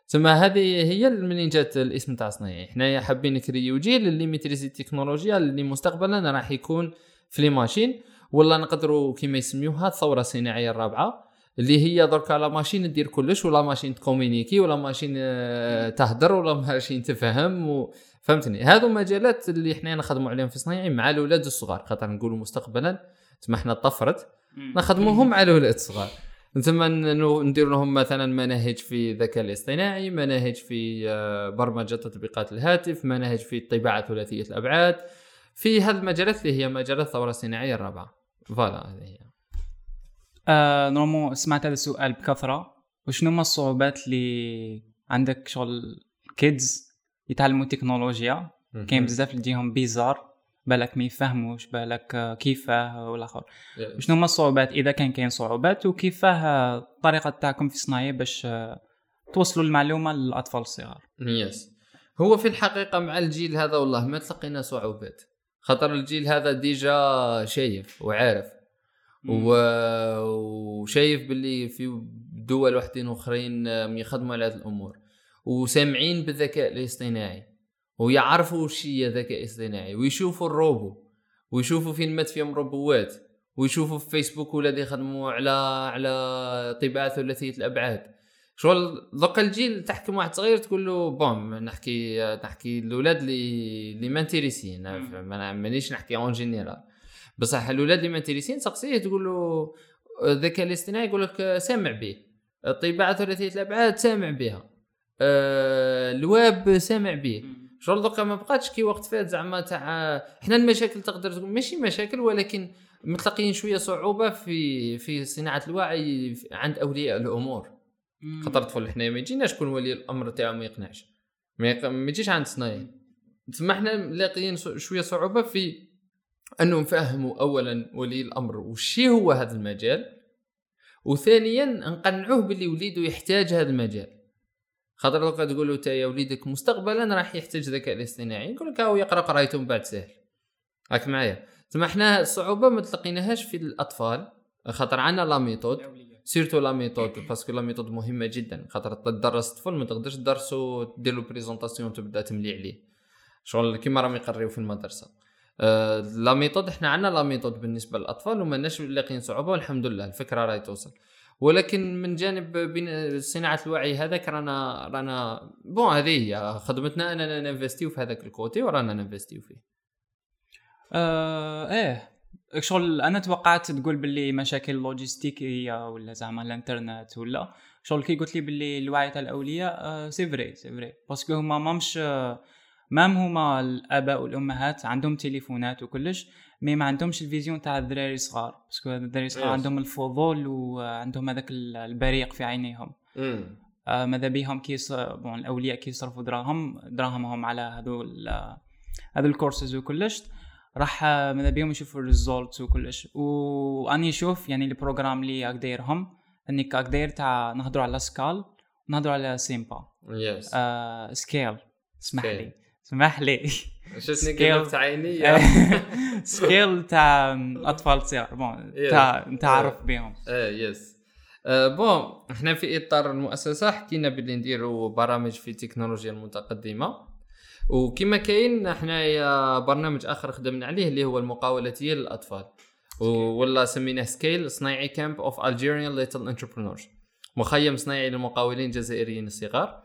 تما هذه هي منين جات الاسم تاع صنايعي حنايا حابين نكريو جيل اللي maîtriser التكنولوجيا اللي مستقبلا راح يكون في les machines. ولا نقدروا كيما يسميوها الثورة الصناعية الرابعة اللي هي دركا لا ماشين دير كلش ولا ماشين تكومينيكي ولا ماشين آه، تهدر ولا ماشين تفهم و... فهمتني. هذو مجالات اللي إحنا نخدموا عليهم في صنايعي مع الأولاد الصغار خاطر نقولوا مستقبلا تما إحنا طفرت نخدموهم على الاولاد الصغار. ثم ندير لهم مثلا مناهج في الذكاء الاصطناعي مناهج في آه، برمجة تطبيقات الهاتف مناهج في الطباعه ثلاثية الأبعاد في هذه المجالات اللي هي مجالات الثورة الصناعية الرابعة. voilà هذه هي. آه normal سمعت هذا السؤال بكثرة. وشنو هما الصعوبات اللي عندك شغل kids يتعلموا تكنولوجيا؟ كاين بزاف اللي bizarre. بالك ما يفهموش بالك آه، كيفاه والآخر. شنو هما الصعوبات؟ إذا كان كاين صعوبات وكيفاه آه، الطريقة تاعكم في صناعية باش آه، توصلوا المعلومة للأطفال الصغار. yes هو في الحقيقة مع الجيل هذا والله ما تلقينا صعوبات. خاطر الجيل هذا déjà شايف وعارف. و... وشايف باللي في دول وحدين أخرين يخدموا على هذه الأمور. وسامعين بالذكاء الاصطناعي. ويعرفوا وش هي ذكاء اصطناعي ويشوفوا الروبو ويشوفوا فين مات فيهم روبوات ويشوفوا في فيسبوك ولاد يخدموا على على طباعة ثلاثية الأبعاد. شغل دوكا الجيل تحكم واحد صغير تقول له bon نحكي نحكي الأولاد اللي اللي ما انتريسين ما- مانيش نحكي en général. بصح الأولاد اللي ما انتريسين تسقسيه تقول له الذكاء الاصطناعي يقول لك سامع به الطباعة ثلاثيه الأبعاد سامع بها آه، الويب سامع به شغل دوكا ما بقاتش كي وقت فات زعما تاع حنا المشاكل تقدر تقول ماشي مشاكل ولكن متلقين شوية صعوبة في في صناعة الوعي عند أولياء الأمور. خاطر الطفل حنا ما يجيناش كل ولي الأمر تاعو ما يقنعش. ما, يجيش عند صنايعي تسمى حنا لاقيين شوية صعوبة في انه نفهموا اولا ولي الأمر وش هو هذا المجال وثانيا نقنعوه باللي وليده يحتاج هذا المجال. خاطر لو تقول له يا وليدك مستقبلا راح يحتاج ذكاء الاصطناعي يقول لك هاو يقرا قرايته من بعد سهل. راك معايا. تسمى حنا الصعوبه ما تلقيناهاش في الأطفال خاطر عندنا la méthode. surtout la méthode parce que la méthode مهمة جدا. خاطر تدرس طفل ما تقدرش تدرسو دير له présentation تبدا تملي عليه. شغل كيما راهم يقريو في المدرسة. آه la méthode إحنا عندنا la méthode بالنسبة للأطفال وماناش لاقيين صعوبة والحمد لله الفكرة راهي توصل. ولكن من جانب صناعة الوعي هذاك رانا رانا bon هذه هي خدمتنا. أننا ننفستيو في هذاك ال côté ورانا ننفستيو فيه. آه إيه. شغل أنا توقعت تقول باللي مشاكل logistique ولا زعما الإنترنت ولا. شغل كي قلت لي باللي الوعي تاع الأولياء آه c'est vrai c'est vrai parce que هما مامش آه، même هما الآباء والأمهات عندهم تليفونات وكلش. mais ما عندهمش ال vision تاع الذراري الصغار parce que الذراري الصغار Yes. عندهم الفضول وعندهم هذاك البريق في عينيهم. آه، ماذا بيهم كي. bon الأولياء كي يصرفوا دراهم دراهمهم على هذو هذو الكورسز وكلش راح آه، ماذا بيهم يشوفوا ال results وكلش واني نشوف يعني ال program اللي راك دايرهم انك داير تاع نهضروا على scale نهضروا على سيمبا yes آه scale اسمح Scale. لي. اسمح لي. شفتني Scale. قلبت عيني. scale تاع أطفال صغار. bon. تاع تعرف Yeah. بهم آه يس بون إحنا في إطار المؤسسة حكينا باللي نديروا برامج في التكنولوجيا المتقدمة. وكما كاين حنايا برنامج آخر خدمنا عليه اللي هو المقاولاتيه للأطفال. ولا سميناه scale صنايعي camp of Algerian little entrepreneur مخيم صناعي للمقاولين الجزائريين الصغار.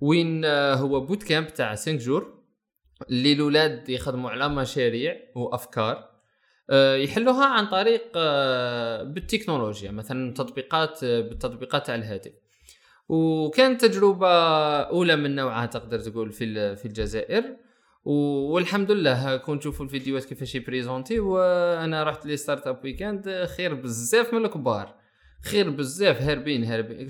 وين آه، هو boot camp تاع 5 jours اللي الاولاد يخدموا على مشاريع وأفكار آه، يحلوها عن طريق آه، بالتكنولوجيا مثلا تطبيقات آه، بالتطبيقات تاع الهاتف. وكانت تجربة أولى من نوعها تقدر تقول في في الجزائر. والحمد لله كون تشوفوا الفيديوهات كيفاش ي présenter وأنا رحت les startup weekend خير بزاف من الكبار خير بزاف هاربين هاربين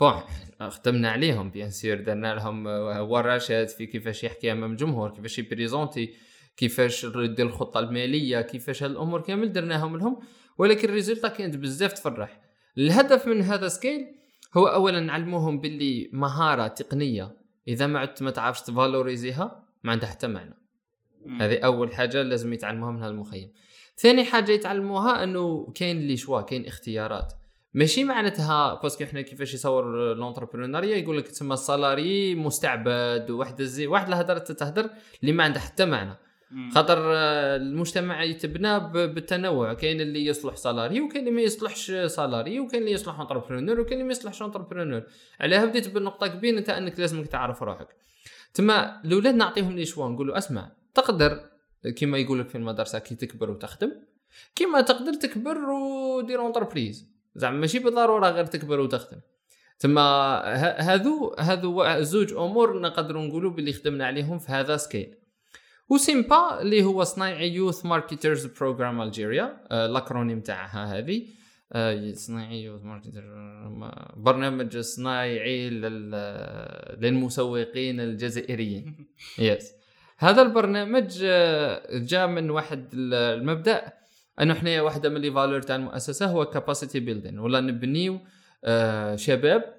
bon خدمنا عليهم bien sûr درنا لهم ورشات في كيفاش يحكي أمام الجمهور كيفاش ي présenter كيفاش يدير الخطة المالية كيفاش هاد الأمور كامل درناهم لهم ولكن ال résultat كانت بزاف تفرح. الهدف من هذا skill هو اولا نعلموهم باللي مهارة تقنية إذا ما عدت ما تعرفش ت valoriser ها ما عندها حتى معنى. هذه أول حاجة لازم يتعلموها من هذا المخيم. ثاني حاجة يتعلموها أنه كاين les choix كاين اختيارات. ماشي معناتها parce que إحنا كيفاش يصور l'entrepreneuriat يقول لك تسمى ال salarié مستعبد وواحد الزي واحد الهضرة تهدر اللي ما عندها حتى معنى. خاطر آه، المجتمع يتبنى بالتنوع. كاين اللي يصلح salarié وكاين اللي ما يصلحش salarié وكاين اللي يصلح entrepreneur وكاين اللي ما يصلحش entrepreneur عليها بديت بالنقطه كبيرة انت انك لازمك تعرف روحك. تما الأولاد نعطيهم les choix نقول له اسمع تقدر كما يقول لك في المدرسة كي تكبر وتخدم كما تقدر تكبر ودير entreprise زعما ماشي بالضرورة غير تكبر وتخدم تما هذو هذو زوج أمور نقدروا نقولوا باللي خدمنا عليهم في هذا skill وسيمبا اللي هو صنايعي Youth Marketers Program Algeria ال acronyme تاعها هذه. صنايعي Youth Marketer برنامج صنايعي لل- للمسوقين الجزائريين. yes هذا البرنامج آه، جاء من واحد ال- المبدأ. انه إحنا واحدة من les valeurs تاع المؤسسة هو capacity building ولا نبنيو آه، شباب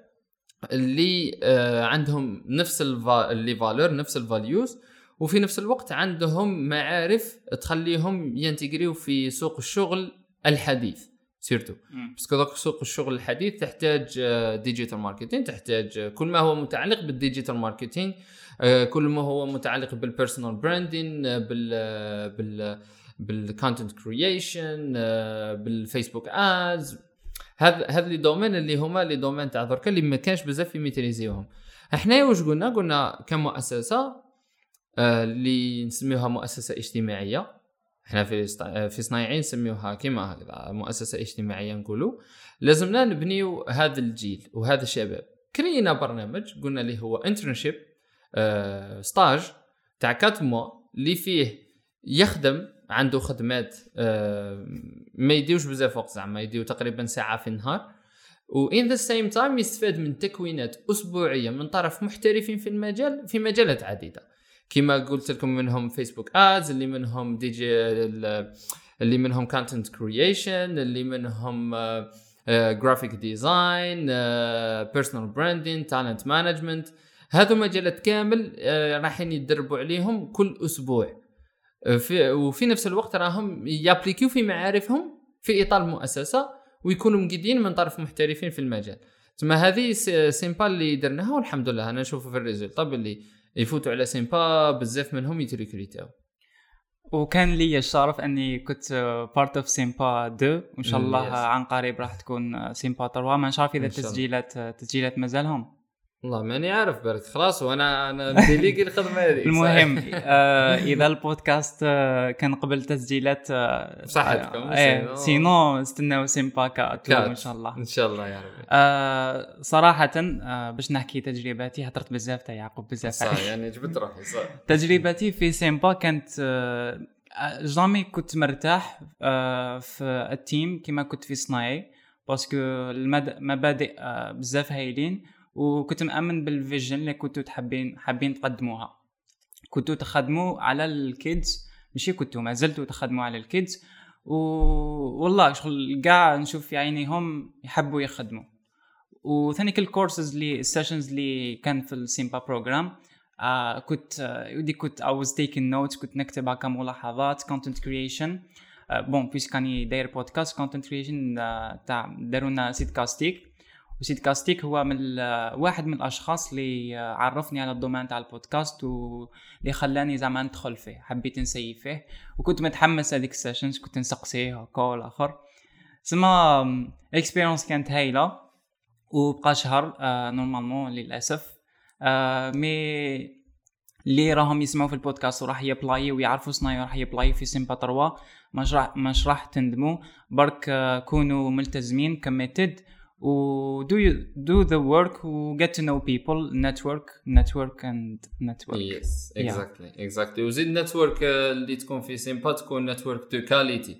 اللي آه، عندهم نفس ال va- les valeurs نفس ال values وفي نفس الوقت عندهم معارف تخليهم ي intégrer و في سوق الشغل الحديث surtout. parce que دوك سوق الشغل الحديث تحتاج digital marketing تحتاج آه، كل ما هو متعلق بال digital آه، كل ما هو متعلق بال personal branding بال آه، بال بال content creation بال Facebook Ads هذا les domaines اللي هما les domaines تاع دركا اللي ما كانش بزاف ي maîtriser وهم إحنا واش قلنا؟ قلنا كمؤسسة آه، اللي نسميوها مؤسسة اجتماعية. إحنا في آه، في صنايعين نسميوها كيما هكذا مؤسسة اجتماعية نقولوا لازمنا نبنيو هذا الجيل وهذا الشباب. créer نا برنامج قلنا اللي هو internship stage تاع 4 mois اللي فيه يخدم عنده خدمات آه، ما يديوش بزاف وقت زعما يديو تقريبا ساعة في النهار. و in the same time يستفاد من تكوينات أسبوعية من طرف محترفين في المجال في مجالات عديدة. كما قلت لكم منهم Facebook Ads اللي منهم digital- اللي منهم content creation اللي منهم graphic design personal branding talent management هذو مجالات كامل آه، رايحين يتدربوا عليهم كل أسبوع. في وفي نفس الوقت راهم ي appliquer و في معارفهم في إطار المؤسسة ويكونوا مقيدين من طرف محترفين في المجال. تما هذه سيمبا اللي درناها والحمد لله أنا نشوف في ال result. اللي يفوتوا على سيمبا بزاف منهم يت recruter او وكان لي الشرف أني كنت part of سيمبا 2 وإن شاء الله. عن قريب راح تكون سيمبا 3 ما نعرف إذا إن شاء الله. تسجيلات آه، تسجيلات مازالهم. والله ماني عارف بالك خلاص وأنا أنا ن déléguer الخدمة هذه. المهم آه إذا البودكاست آه كان قبل تسجيلات آه بصحتكم، آه إيه sinon- استناو سيمبا cut cut. إن شاء الله. إن شاء الله يا ربي. آه صراحة آه باش نحكي تجربتي هضرت بزاف تاع يعقوب بزاف صح. يعني جبت روحي صح. تجربتي في سيمبا كانت آه، jamais كنت مرتاح آه، في ال team كما كنت في صناعي parce que المد- المبادئ آه، بزاف هايلين. وكنت مأمن بال vision اللي كنتوا تحبين حابين تقدموها. كنتوا تخدموا على ال kids ماشي؟ كنتوا ما زلتوا تخدموا على الكيدز. و... والله شغل كاع نشوف في عينيهم يحبوا يخدموا. وثاني كل الكورسز اللي ال sessions اللي كان في السيمبا program آه كنت آه كنت I was taking notes كنت نكتب هكا ملاحظات creation. آه بون بيس كاني داير بودكاست creation آه تاع داروا لنا سيت كاستيك. وسيت كاستيك هو من واحد من الأشخاص اللي آه، عرفني على الدومين تاع البودكاست واللي خلاني زعما ندخل فيه حبيت نسيي فيه. وكنت متحمس هذيك السيشنز كنت نسقسيه هكا والاخر سما الاكسبيرينس كانت هايلة وبقى شهر آه normalement للأسف. آه mais اللي راهم يسمعوا في البودكاست وراح ي apply ويعرفوا صنايع راح ي apply في سيمبا 3 مش راح مش راح تندموا برك آه كونوا ملتزمين committed و do you do the work و get to know people network network and network. يس اكزاكتلي اكزاكتلي وزيد network اللي تكون في سيمبا تكون network de qualité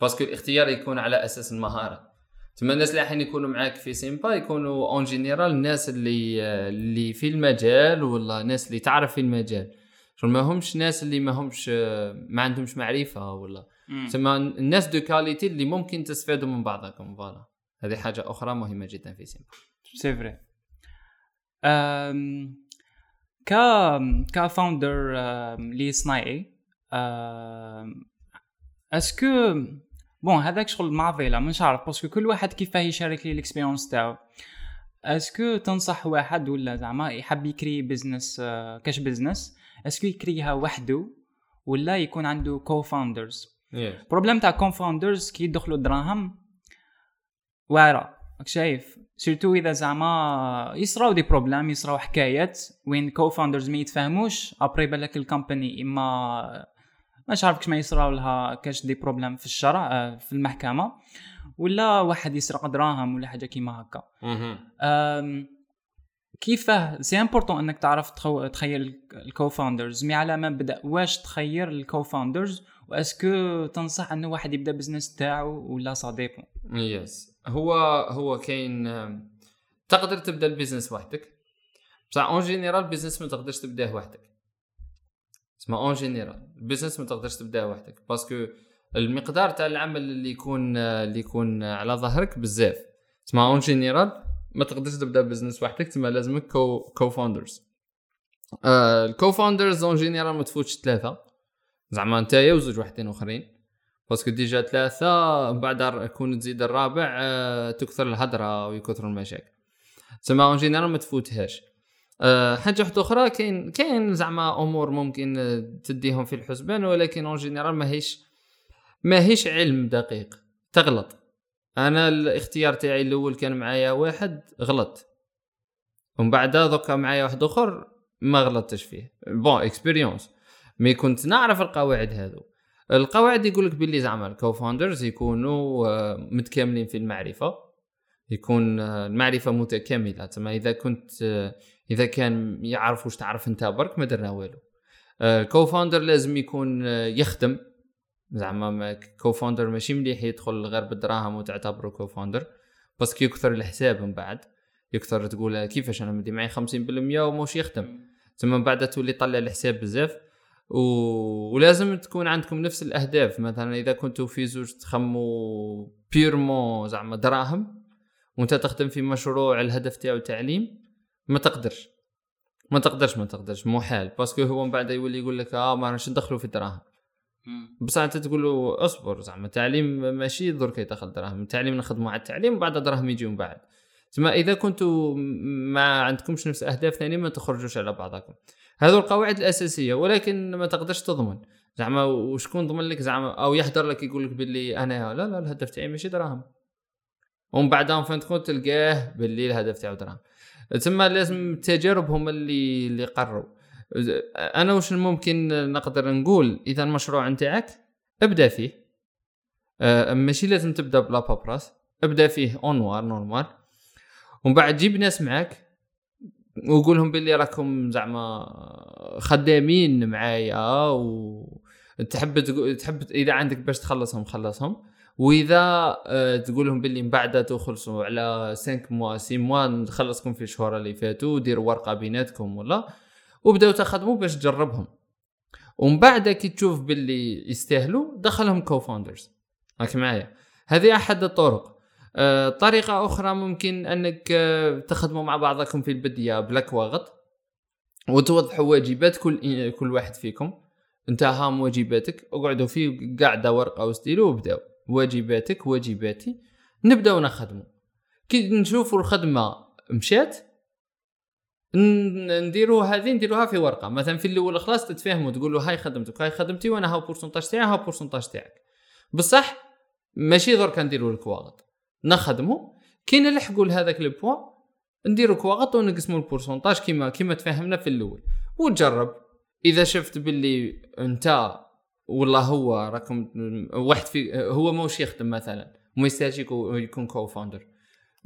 parce que الاختيار يكون على أساس المهارة. تما الناس اللي راح يكونوا معاك في سيمبا يكونوا en général الناس اللي اللي في المجال ولا ناس اللي تعرف في المجال. شغل ما همش ناس اللي ما همش ما عندهمش معرفة ولا. تما الناس de qualité اللي ممكن تستفادوا من بعضكم voilà. هذه حاجة أخرى مهمة جدا في سيمبا. c'est vrai ك ك founder لصناعي est-ce que bon هذاك شغل معضله مش عارف parce que كل واحد كيفاه يشارك لي ال expérience تاعو. est-ce que تنصح واحد ولا زعما يحب يكري business كاش business est-ce que يكريها وحده ولا يكون عنده co-founders problème تاع co-founders كي يدخلوا دراهم واعرة. راك شايف. surtout إذا زعما يصراو des problèmes يصراو حكايات وين co-founders ما يتفاهموش après بالك ال company إما مش عارف كش ما يصراو لها كاش des problèmes في الشرع آه، في المحكمة ولا واحد يسرق دراهم ولا حاجة كيما هكا. كيفاه؟ c'est important إنك تعرف تخو... تخير ال co-founders mais على ما بدأ واش تخير ال co-founders و est-ce que تنصح إنه واحد يبدأ business تاعو ولا صديقه yes هو هو كاين تقدر تبدا ال business وحدك. بصح en général ال business ما تقدرش تبداه وحدك. اسمع en général. ال business ما تقدرش تبداه وحدك. parce que المقدار تاع العمل اللي يكون اللي يكون على ظهرك بزاف. اسمع en général ما تقدرش تبدا business وحدك. تما لازمك co- co-founders ال co-founders en général ما تفوتش ثلاثة. زعما نتايا وزوج وحدين اخرين. parce que déjà ثلاثة بعد كون تزيد الرابع آه، تكثر الهضرة ويكثر المشاكل. تسمى en général ما تفوتهاش آه، حاجة واحدة أخرى كاين كاين زعما أمور ممكن آه، تديهم في الحسبان ولكن en général ماهيش ماهيش علم دقيق. تغلط. أنا الاختيار تاعي الأول كان معايا واحد غلط ومن بعد دوكا معايا واحد آخر ما غلطتش فيه. bonne expérience mais كنت نعرف القواعد هذو. القواعد يقول لك باللي زعما ال co-founders يكونوا آه، متكاملين في المعرفة. يكون آه، المعرفة متكاملة. تما إذا كنت آه، إذا كان يعرف واش تعرف أنت برك ما درنا والو. ال co-founder لازم يكون يخدم. زعما co-founder ماشي مليح يدخل غير بالدراهم وتعتبره co-founder parce que يكثر الحساب من بعد. يكثر تقول كيفاش أنا مدي معي 50% وموش يخدم. ثم من بعد تولي طلع الحساب بزاف. و... ولازم تكون عندكم نفس الأهداف. مثلا إذا كنتوا في زوج تخموا purement زعما دراهم وأنت تخدم في مشروع الهدف تاعو تعليم ما تقدرش. ما تقدرش ما تقدرش. محال parce que هو من بعد يولي يقول لك آه ما راش ندخلوا في الدراهم. بصح أنت تقول له اصبر زعما. التعليم ماشي درك يدخل دراهم. التعليم نخدموا على التعليم وبعد دراهم يجيو من بعد. تما إذا كنتوا ما عندكمش نفس أهداف ثانية ما تخرجوش على بعضكم. هذو القواعد الأساسية ولكن ما تقدرش تضمن. زعما وشكون ضمن لك؟ زعما أو يحضر لك يقول لك باللي أنا. لا لا الهدف تاعي ماشي دراهم. ومن بعد en fin de compte تلقاه باللي الهدف تاعو دراهم. تما لازم التجارب هم اللي اللي قرروا. أنا واش ممكن نقدر نقول؟ إذا المشروع نتاعك ابدأ فيه. آه، ماشي لازم تبدأ بلا paperasse ابدأ فيه au noir normal ومن بعد جيب ناس معاك. وقول لهم باللي راكم زعما خدامين معايا وتحب تقو- تحب إذا عندك باش تخلصهم خلصهم. وإذا آه، تقول لهم باللي من بعد تخلصوا على 5 موا 6 موا نخلصكم في الشهور اللي فاتوا وديروا ورقة بيناتكم ولا وبداو تخدموا باش تجربهم. ومن بعد كي تشوف باللي يستاهلوا دخلهم co-founders راك معايا؟ هذه أحد الطرق. طريقة أخرى ممكن أنك آه، تخدموا مع بعضكم في البدية بلا كواغط وتوضحوا واجبات كل كل واحد فيكم. انت هام واجباتك اقعدوا في قاعدة ورقة وستيلو وبداو واجباتك واجباتي نبداو نخدموا كي نشوفوا الخدمة مشات ن- نديروا هذه نديروها في ورقة. مثلا في الأول خلاص تتفاهموا تقولوا هاي خدمتك هاي خدمتي وأنا هاو pourcentage تاعي هاو pourcentage تاعك. بصح ماشي درك نديروا الكواغط نخدموا كي نلحقوا لهذاك ال point نديروا كواغط ونقسموا ال pourcentage كيما كيما تفاهمنا في الأول. وتجرب. إذا شفت باللي أنت والله هو راكم واحد في هو موش يخدم مثلا وما يستاهلش يكون- co-founder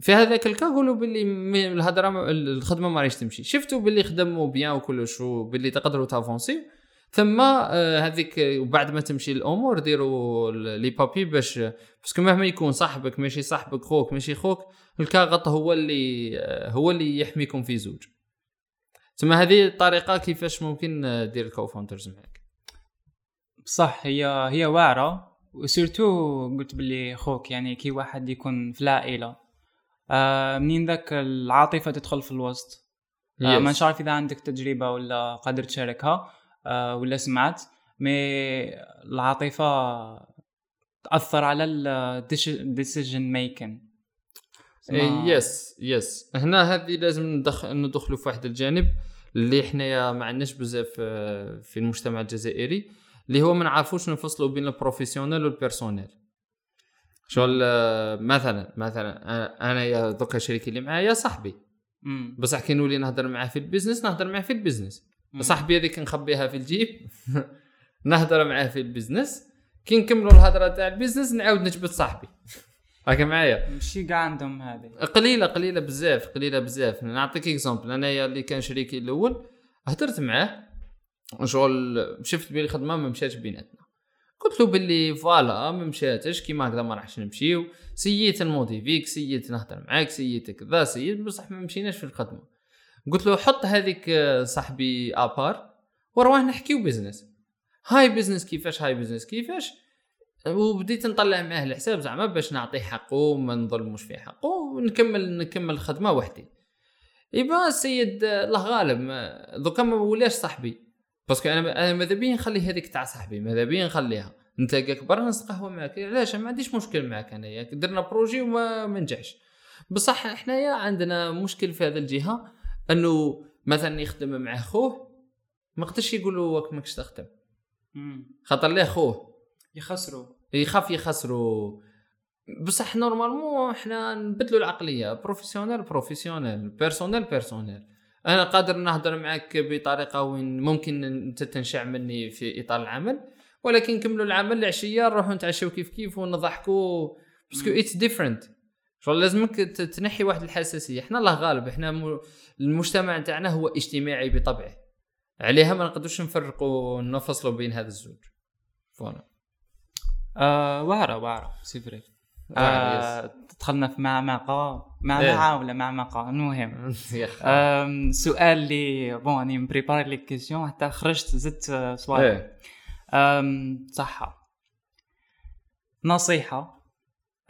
في هذاك ال cas قولوا باللي الهضرة الخدمة ما راهيش تمشي. شفتوا باللي خدموا bien وكلش وباللي تقدروا ت avancer ثم آه، هذيك وبعد ما تمشي الأمور ديروا les papiers باش parce que مهما يكون صاحبك ماشي صاحبك خوك ماشي خوك الكاغط هو اللي آه، هو اللي يحميكم في زوج. ثم هذه الطريقة كيفاش ممكن آه، دير ال co-founders معك بصح هي هي واعرة. و surtout قلت باللي خوك يعني كي واحد يكون في العائلة. آه منين ذاك العاطفة تدخل في الوسط؟ آه ما. عارف إذا عندك تجربة ولا قادر تشاركها. ولا سمعت mais العاطفة تأثر على ال decision ميكن yes yes. هنا هذه لازم ندخل ندخلوا في واحد الجانب اللي حنايا ما عندناش بزاف آه، في المجتمع الجزائري اللي هو ما نعرفوش نفصلوا بين ال professionnel و ال personnel شغل آه، مثلا مثلا أنا- أنا يا دوكا شريكي اللي معايا صاحبي. بصح كي نولي نهضر معاه في ال business نهضر معاه في ال business صاحبي هذيك نخبيها في الجيب. نهضر معاه في ال business كي نكملوا الهضرة تاع ال business نعاود نجبد صاحبي. هاكا معايا. ماشي كاع عندهم هذه. قليلة قليلة بزاف قليلة بزاف. نعطيك exemple أنايا اللي كان شريكي الأول هدرت معاه. شغل شفت بلي الخدمة ما مشاتش بيناتنا. قلت له باللي voilà ما مشاتش. كيما هكذا ما راحش نمشيو. سييت ن motiver يك سييت نهضر معاك سييت كذا سييت. بصح ما مشيناش في الخدمة. قلت له حط هذيك آه، صاحبي à part وراه نحكيو business هاي business كيفاش هاي business كيفاش؟ وبديت نطلع معاه الحساب زعما باش نعطيه حقه وما نظلموش في حقه ونكمل نكمل الخدمه وحدي. يبا السيد آه، الله غالب ما- دوكا ما ولاش صاحبي. parce que أنا أنا ماذا بيا نخلي هذيك تاع صاحبي؟ ماذا بيا نخليها؟ نتلاقاك برا نتقهوى معاك. علاش؟ ما عنديش مشكل معاك أنايا. درنا projet وما ما نجحش. بصح حنايا عندنا مشكل في هذه الجهة. انه مثلا يخدم مع خوه ما قدرش يقول له واك ماكش تخدم. خاطر ليه خوه؟ يخسروا يخاف يخسروا بصح normalement إحنا نبدلوا العقلية professionnel professionnel personnel personnel. أنا قادر نهضر معك بطريقة وين ممكن انت تنشع مني في إطار العمل ولكن نكملوا العمل العشية نروحوا نتعشوا كيف كيف ونضحكوا parce que. It's different شغل لازمك تنحي واحد الحساسية. إحنا الله غالب إحنا م... المجتمع تاعنا هو اجتماعي بطبعه. عليها ما نقدرش نفرقوا نفصلوا بين هذا الزوج. voilà. آه واعرة c'est vrai. آه، دخلنا في معمقة معمعة ولا معمقة المهم. سؤال اللي bon راني م préparer ي لك question حتى خرجت زدت سؤال أم صحة. نصيحة.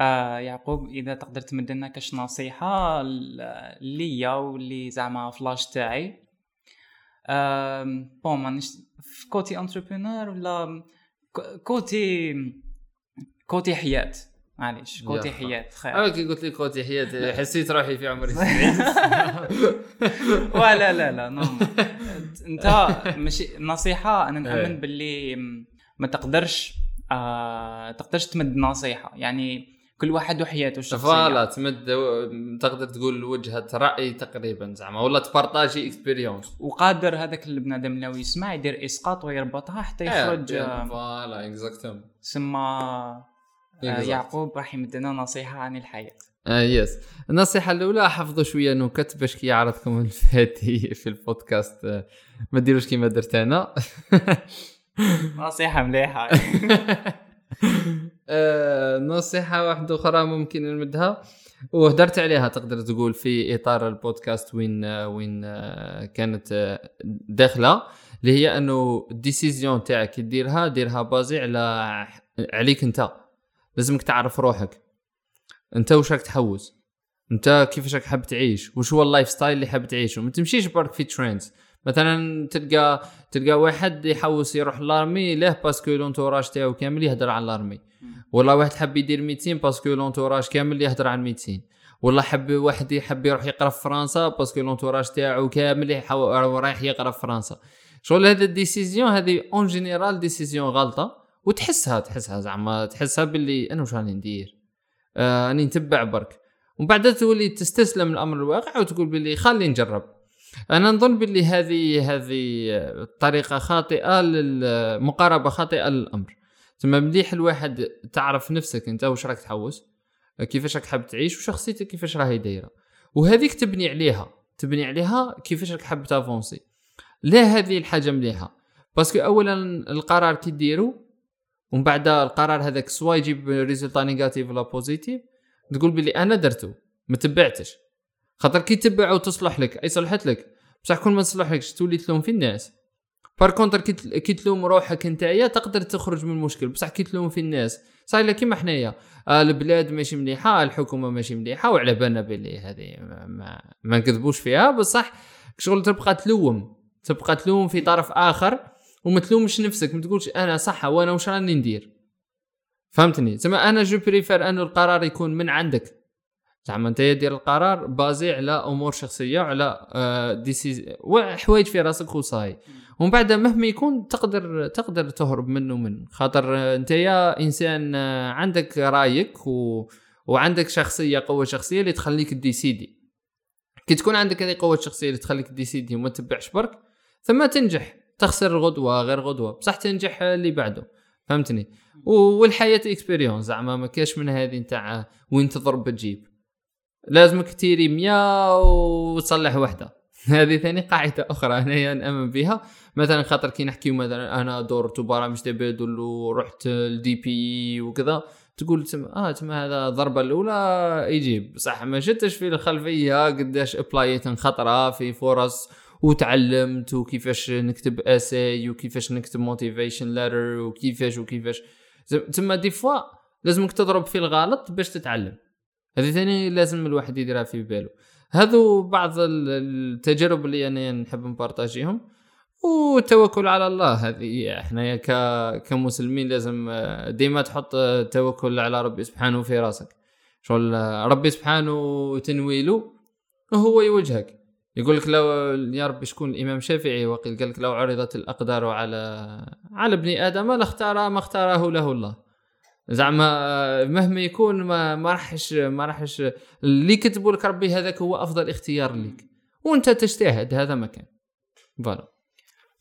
آه يعقوب إذا تقدر تمد لنا كاش نصيحة ل- ليا واللي زعما فلاش تاعي. أم، bon مانيش في côté entrepreneur ولا côté côté حياة. معليش côté. حياة خير. أنا كي قلت لك خوتي حياتي حسيت روحي في عمري 70 ولا لا لا non. انت ماشي نصيحة أنا إيه. نامن باللي م- ما تقدرش آه تقدرش تمد نصيحة. يعني كل واحد وحياته الشخصية. voilà تمد تقدر تقول وجهة رأي تقريبا زعما ولا ت partager expérience وقادر هذاك البنادم لو يسمع يدير إسقاط ويربطها حتى يخرج آه، voilà exactement سما آه. يعقوب راح يمدنا نصيحة عن الحياة. آه yes النصيحة الأولى حفظوا شوية نكت باش كي يعرضكم الفاتي في البودكاست. آه، ما ديروش كيما درت أنا. نصيحة مليحة. آه، نصيحة واحدة أخرى ممكن نمدها. وهدرت عليها تقدر تقول في إطار البودكاست وين وين آه، كانت آه، داخلة اللي هي أنه ال décision تاعك ديرها ديرها basée على عليك أنت. لازمك تعرف روحك. أنت واش راك تحوس؟ أنت كيفاش راك حاب تعيش؟ وش هو ال lifestyle اللي حاب تعيشه؟ ما تمشيش برك في trends مثلا تلقى تلقى واحد يحوس يروح l'armée ليه؟ parce que l'entourage تاعو كامل يهدر على l'armée ولا واحد حب يدير médecine parce que l'entourage كامل يهدر على ال médecine ولا حب واحد يحب يروح يقرأ في فرنسا parce que l'entourage تاعو كامل رايح يقرأ في فرنسا. شغل هذا ال décision هذه en général décision غلطة وتحسها تحسها زعما تحسها باللي أنا واش راني ندير؟ آه راني نتبع برك. ومن بعد تولي تستسلم الامر الواقع وتقول باللي خلي نجرب. أنا نظن باللي هذه هذه طريقة خاطئة للمقاربه خاطئة للأمر. ثم مليح الواحد تعرف نفسك أنت واش راك تحوس كيفاش راك حاب تعيش وشخصيتك كيفاش راهي دايرة. وهذيك تبني عليها تبني عليها كيفاش راك حاب t'avancer. لا هذه الحاجة مليحة. parce que اولا القرار كي ديرو ومن بعد القرار هذاك soit يجيب résultat négatif ولا positif تقول بلي أنا درتو ما تبعتش. خاطر كي تبع وتصلح لك أي صلحت لك. بصح كون ما تصلحلكش تولي تلوم في الناس. par contre كي تلوم روحك نتايا تقدر تخرج من المشكل. بصح كي تلوم في الناس. صاير كيما حنايا. آه البلاد ماشي مليحة الحكومة ماشي مليحة وعلى بالنا بلي هذه ما, ما, نكذبوش فيها. بصح شغل تبقى تلوم. تبقى تلوم في طرف آخر وما تلومش نفسك. ما تقولش أنا صح وأنا واش راني ندير؟ فهمتني؟ زعما أنا je préfère انه القرار يكون من عندك. زعما انت دير القرار basé على امور شخصيه وعلى décis آه، حوايج في راسك وصاي. ومن بعد مهما يكون تقدر تقدر تهرب منه من خاطر انت يا انسان آه، عندك رايك و... وعندك شخصية قوة شخصية اللي تخليك décider كي تكون عندك هذه قوة شخصية اللي تخليك décider وما تتبعش برك ثم تنجح. تخسر غدوة غير غدوة. بصح تنجح اللي بعده. فهمتني؟ والحياة expérience زعما ما كاش من هذه نتاع وين تضرب تجيب لازمك tirer 100 وتصلح وحدة. هذه ثاني قاعدة أخرى أنا نامن بها. مثلا خاطر كي نحكي مثلا أنا دورت برامج تبادل ورحت الدي بي وكذا تقول تم آه تم هذا الضربة الأولى يجيب. صح ما شفتش في الخلفية قداش apply يت خطرة في فرص وتعلمت وكيفاش نكتب essay وكيفاش نكتب motivation letter وكيفاش وكيفاش. تما des fois لازمك تضرب في الغلط باش تتعلم. هذه ثاني لازم الواحد يديرها في باله هذو بعض التجارب اللي أنا نحب نبارطاجيهم والتوكل على الله. هذه إحنا ك... كمسلمين لازم ديما تحط التوكل على ربي سبحانه في راسك. شغل ربي سبحانه تنويله هو يوجهك. يقول لك لو يا ربي شكون الإمام الشافعي وقيل قال لك لو عرضت الأقدار على على ابن آدم لاختار ما اختاره له الله. زعما مهما يكون ما ما راحش ما راحش اللي كتبوا لك ربي هذاك هو أفضل اختيار لك وأنت تجتهد هذا ما كان. voilà.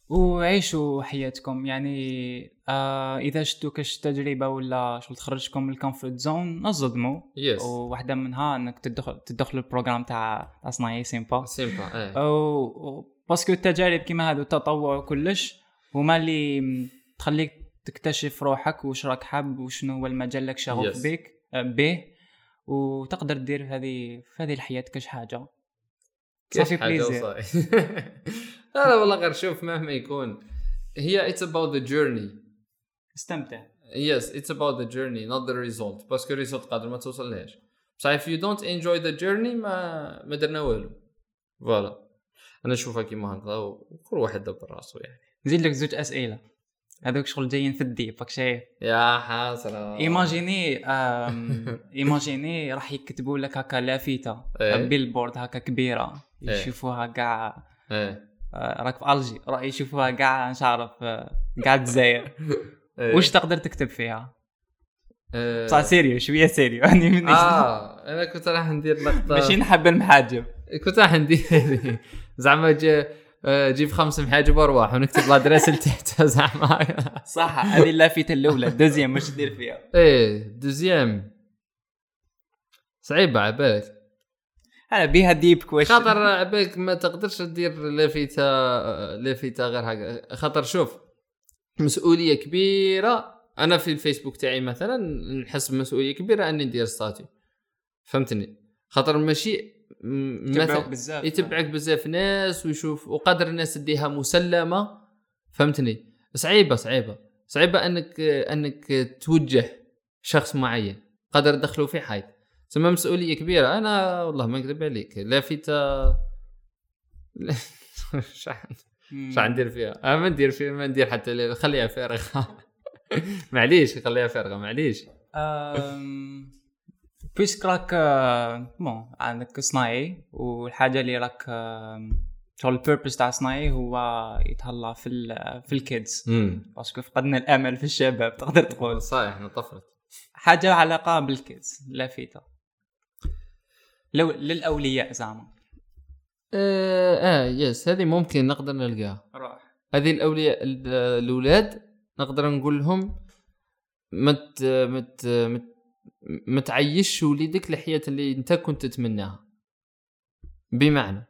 وعيشوا حياتكم. يعني آه إذا شفتوا كاش تجربة ولا شو تخرجكم من ال comfort zone نصدموا. yes وواحدة منها إنك تدخل تدخل ال program تاع صناعي sympa sympa إيه. parce que التجارب كيما هذو التطوع وكلش هما اللي تخليك تكتشف روحك واش راك حاب وشنو هو المجال لك شغوف Yes. بك آه، به وتقدر دير هذه في هذه الحياة كاش حاجة. ça fait plaisir لا والله غير شوف مهما يكون. هي it's about the journey. استمتع. Yes it's about the journey not the result. parce que ال result قادر ما توصل لهاش. بصح if you don't enjoy the journey ما ما درنا والو. voilà أنا نشوفها كيما هكذا وكل واحد دبر راسو يعني. نزيد لك زوج أسئلة. هذوك شغل جايين في ال deep راك شايف؟ يا حسرة. imaginez imaginez راح يكتبوا لك هكا لافتة إيه. billboard هكا كبيرة إيه. يشوفوها كاع إيه. آه، راك في الجي راح يشوفوها كاع مش عارف آه، كاع الجزائر. إيه. واش تقدر تكتب فيها؟ آه، صح sérieux شوية sérieux يعني آه أنا كنت راح ندير لقطة. ماشي نحب المحاجب كنت راح ندير. زعما آه، جيب خمس محاجب وأرواح ونكتب ال adresse اللي تحتها زعما. صح هذه اللافته الاولى ال deuxième واش دير فيها. إيه deuxième. صعيبة عبالك أنا بيها deep question خاطر عبالك ما تقدرش دير لافته لافته غير هكا خاطر شوف مسؤولية كبيرة. أنا في الفيسبوك تاعي مثلا نحس بمسؤولية كبيرة أني ندير statut فهمتني؟ خاطر ماشي بزاف يتبعك بزاف ناس ويشوف وقدر الناس تديها مسلمة فهمتني؟ صعيبة صعيبة. صعيبة أنك أنك توجه شخص معين. قدر تدخله في حيط تسمى مسؤولية كبيرة. أنا والله ما نكذب عليك. لافته شح مم. شح ندير فيها؟ أنا ما ندير فيها ما ندير حتى لي- خليها فارغة. معليش خليها فارغة. معليش. بيسك راك آه، بون عندك صناعي والحاجة اللي راك شغل ال purpose تاع صناعي هو يتهلا في ال في ال kids parce que فقدنا الأمل في الشباب تقدر تقول. صحيح نطفرت حاجة علاقة بال kids لافته لو للأولياء زعما. آه, آه يس هذه ممكن نقدر نلقاها. روح. هذه الأولياء ال- الأولاد نقدر نقول لهم مت مت مت ما وليدك الحياة اللي انت كنت تتمناها. بمعنى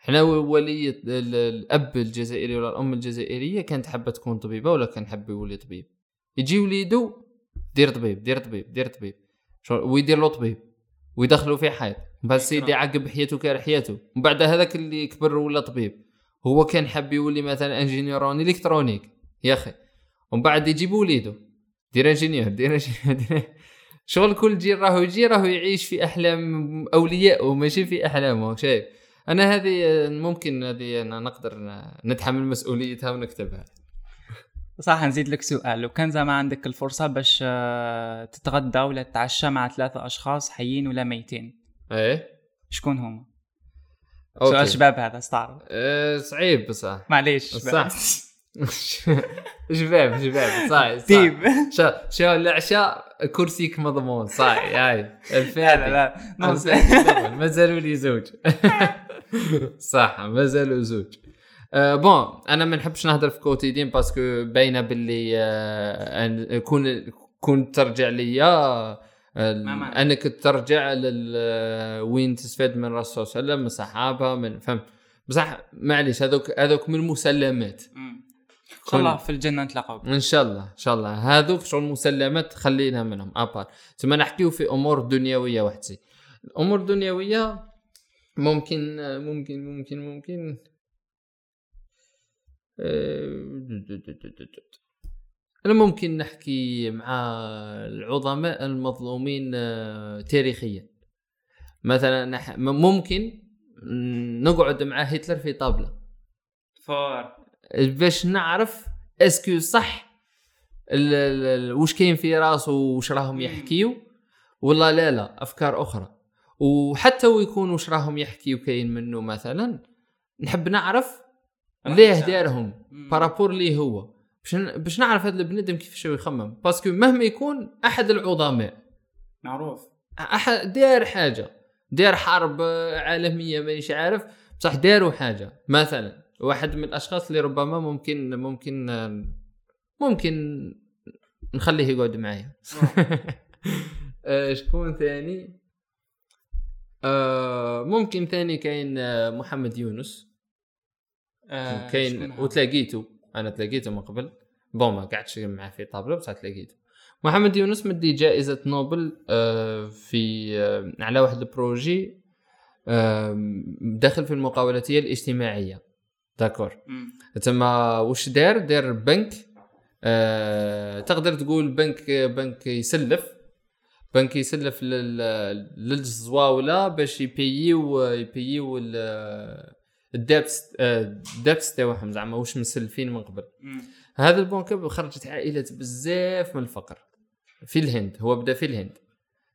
إحنا ولي ال- ال- الأب الجزائري ولا الأم الجزائرية كانت حابة تكون طبيبة ولا كان حاب يولي طبيب. يجي وليدو دير طبيب دير طبيب دير طبيب. ويدير له طبيب ويدخلوا في حيط من بعد السيد يعقب حياته كار حياته. من بعد هذاك اللي كبر ولا طبيب هو كان حاب يولي مثلا ingénieur en électronique. يا أخي ومن بعد يجيب وليدو دير ingénieur دير ingénieur دير شغل كل جيل راهو يجي راهو يعيش في أحلام اوليائه ماشي في أحلامه شايف؟ أنا هذه ممكن هذه أنا نقدر نتحمل مسؤوليتها ونكتبها. صح نزيد لك سؤال. لو كان زعما عندك الفرصة باش آه، تتغدى ولا تتعشى مع ثلاثة أشخاص حيين ولا ميتين؟ إيه؟ شكون هما؟ أوكي. سؤال شباب هذا استعرض. أه صعيب بصح معليش. صح. شباب شباب صح تيب شو شو العشاء كرسيك مضمون صح هاي لا الفاتح لا. نونس. ما زالوا لي زوج. صح ما زالوا زوج. أه بون أنا ما نحبش نهضر في كوتيدين باسكو باينة باللي أه كون كون ترجع ليا أه،؟ أنك ترجع وين تستفاد من الرسول صلى الله عليه وسلم من الصحابه من فهم؟ بصح معليش هذوك هذوك من مسلمات مم. ان شاء الله في الجنة نتلاقاو. إن شاء الله إن شاء الله. هذوك شغل مسلمات خلينا منهم ابار ثم نحكيو في أمور دنيوية وحدي. الأمور الدنيوية ممكن ممكن ممكن ممكن. أنا ممكن نحكي مع العظماء المظلومين آه، تاريخيا. مثلا ممكن نقعد مع هتلر في طاوله فور. باش نعرف est-ce que صح وش كاين في راسه وش راهم يحكيو. ولا لا لا أفكار أخرى. وحتى ويكون وش راهم يحكيو كاين منه مثلا نحب نعرف ليه دارهم. par rapport ليه هو. باش باش نعرف هذا البنادم كيفاش يخمم. parce que مهما يكون أحد العظماء. معروف. أحد دار حاجة. دار حرب عالمية مانيش عارف. بصح داروا حاجة. مثلا. واحد من الأشخاص اللي ربما ممكن ممكن ممكن نخليه يقعد معايا. آه، شكون ثاني؟ آه، ممكن ثاني كاين آه، محمد يونس. آه، كاين؟ وتلاقيته. أنا تلاقيته من قبل. bon ما قعدتش معاه في طابلة بصح تلاقيته. محمد يونس مدي جائزة نوبل آه، في آه، على واحد ال projet آه، داخل في المقاولاتية الاجتماعية. d'accord. تما واش دار دار بنك آه، تقدر تقول بنك بنك يسلف بنك يسلف لل- للزواوله باش يبييو يبييو ال- الدابس آه، الدابس تاعهم زعما واش مسلفين من قبل. هذا البنك خرجت عائلات بزاف من الفقر. في الهند هو بدا في الهند.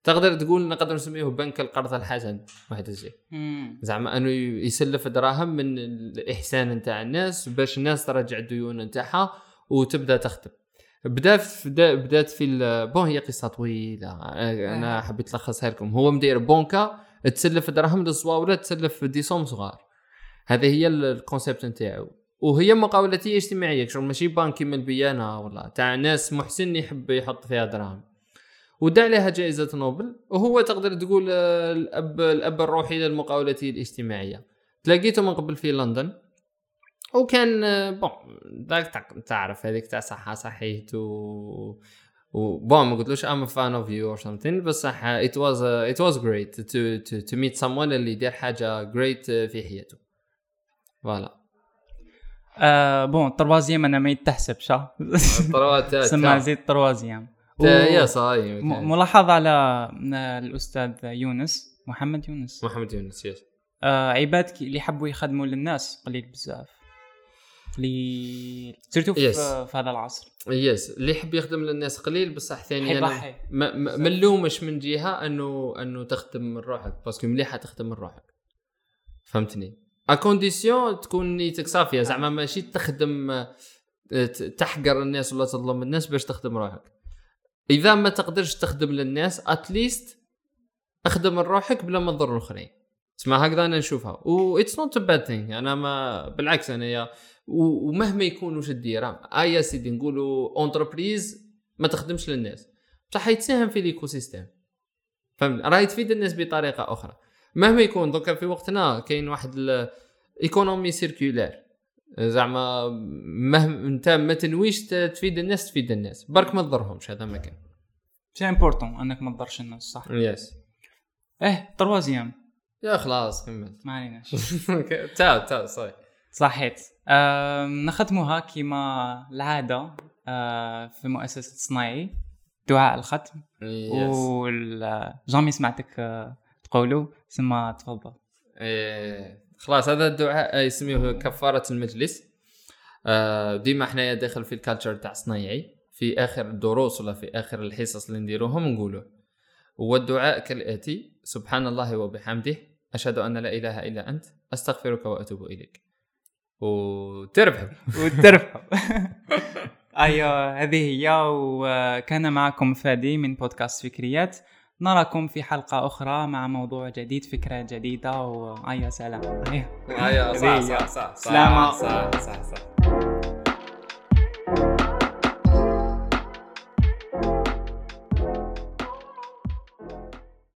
تقدر تقول نقدر نسميه بنك القرض الحسن واحد الشيء مم. زعما أنه يسلف دراهم من الإحسان نتاع الناس باش الناس ترجع الديون نتاعها وتبدأ تخدم. بدا في بدا بدأت في بون هي قصة طويلة. أنا حبيت نلخصها لكم. هو مدير بونكا تسلف دراهم للزواوله تسلف des sommes صغار؟ هذه هي ال- ال concept نتاعو. وهي مقاولاتية اجتماعية شغل ماشي بانك كيما ال BNA ولا. تاع ناس محسن يحب يحط فيها دراهم. ودع لها جائزة نوبل وهو تقدر تقول آه، الأب الأب الروحي للمقاولة الاجتماعية. تلاقيته من قبل في لندن. وكان آه، bon داك تع- تعرف هذيك تاع صحة صحيت و و bon ما قلتلوش I'm a fan of you or something بصح it was uh, it was great to to to meet someone اللي دار حاجة great آه، في حياته. voilà آه bon ال troisième أنا ما يتحسبش. ها. سما زيد troisième يا ça y est م- ملاحظة على الأستاذ يونس محمد يونس. محمد يونس yes آه عباد كي- اللي يحبوا يخدموا للناس قليل بزاف. اللي surtout في, Yes. في هذا العصر. yes اللي يحب يخدم للناس قليل بصح ثانيا حيضحي ما نلومش من جهة انه أنه تخدم من روحك parce que مليحة تخدم من روحك. فهمتني؟ à condition تكون نيتك صافية. زعما ماشي تخدم آه، تحقر الناس ولا تظلم الناس باش تخدم روحك. إذا ما تقدرش تخدم للناس at least اخدم من روحك بلا ما تضر الأخرين. اسمع هكذا أنا نشوفها. و it's not bad thing أنا ما بالعكس أنا يا و- ومهما يكون وش دير آه يا سيدي نقولوا entreprise ما تخدمش للناس. بصح يتساهم في ال écosystème فهمت؟ راهي تفيد الناس بطريقة أخرى. مهما يكون دوكا في وقتنا كاين واحد ال économie circulaire زعما مهما انت ما تنويش تفيد الناس تفيد الناس. برك ما تضرهمش هذا ما كان c'est important انك ما تضرش الناس صح. yes آه troisième. يا خلاص كملت ما عليناش. تاو تاو صحيح صحيت. آه نختموها كما العادة آه في مؤسسة صناعي دعاء الختم. وال- جامي سمعتك آه تقولوا ثم تفضل. إيه، خلاص هذا الدعاء يسميه كفارة المجلس. آه، ديما حنايا داخل في الكالتشر تاع صنايعي في آخر الدروس ولا في آخر الحصص اللي نديروهم نقولوه والدعاء كالآتي سبحان الله وبحمده أشهد أن لا إله إلا أنت أستغفرك وأتوب إليك. وتربحوا. وتربحوا. أيوه هذه هي وكان معكم فادي من بودكاست فكريات. نراكم في حلقة أخرى مع موضوع جديد فكرة جديدة وأيوة سلام. أيوة أيوه صح، صح، صح سلامة. صح صح صح.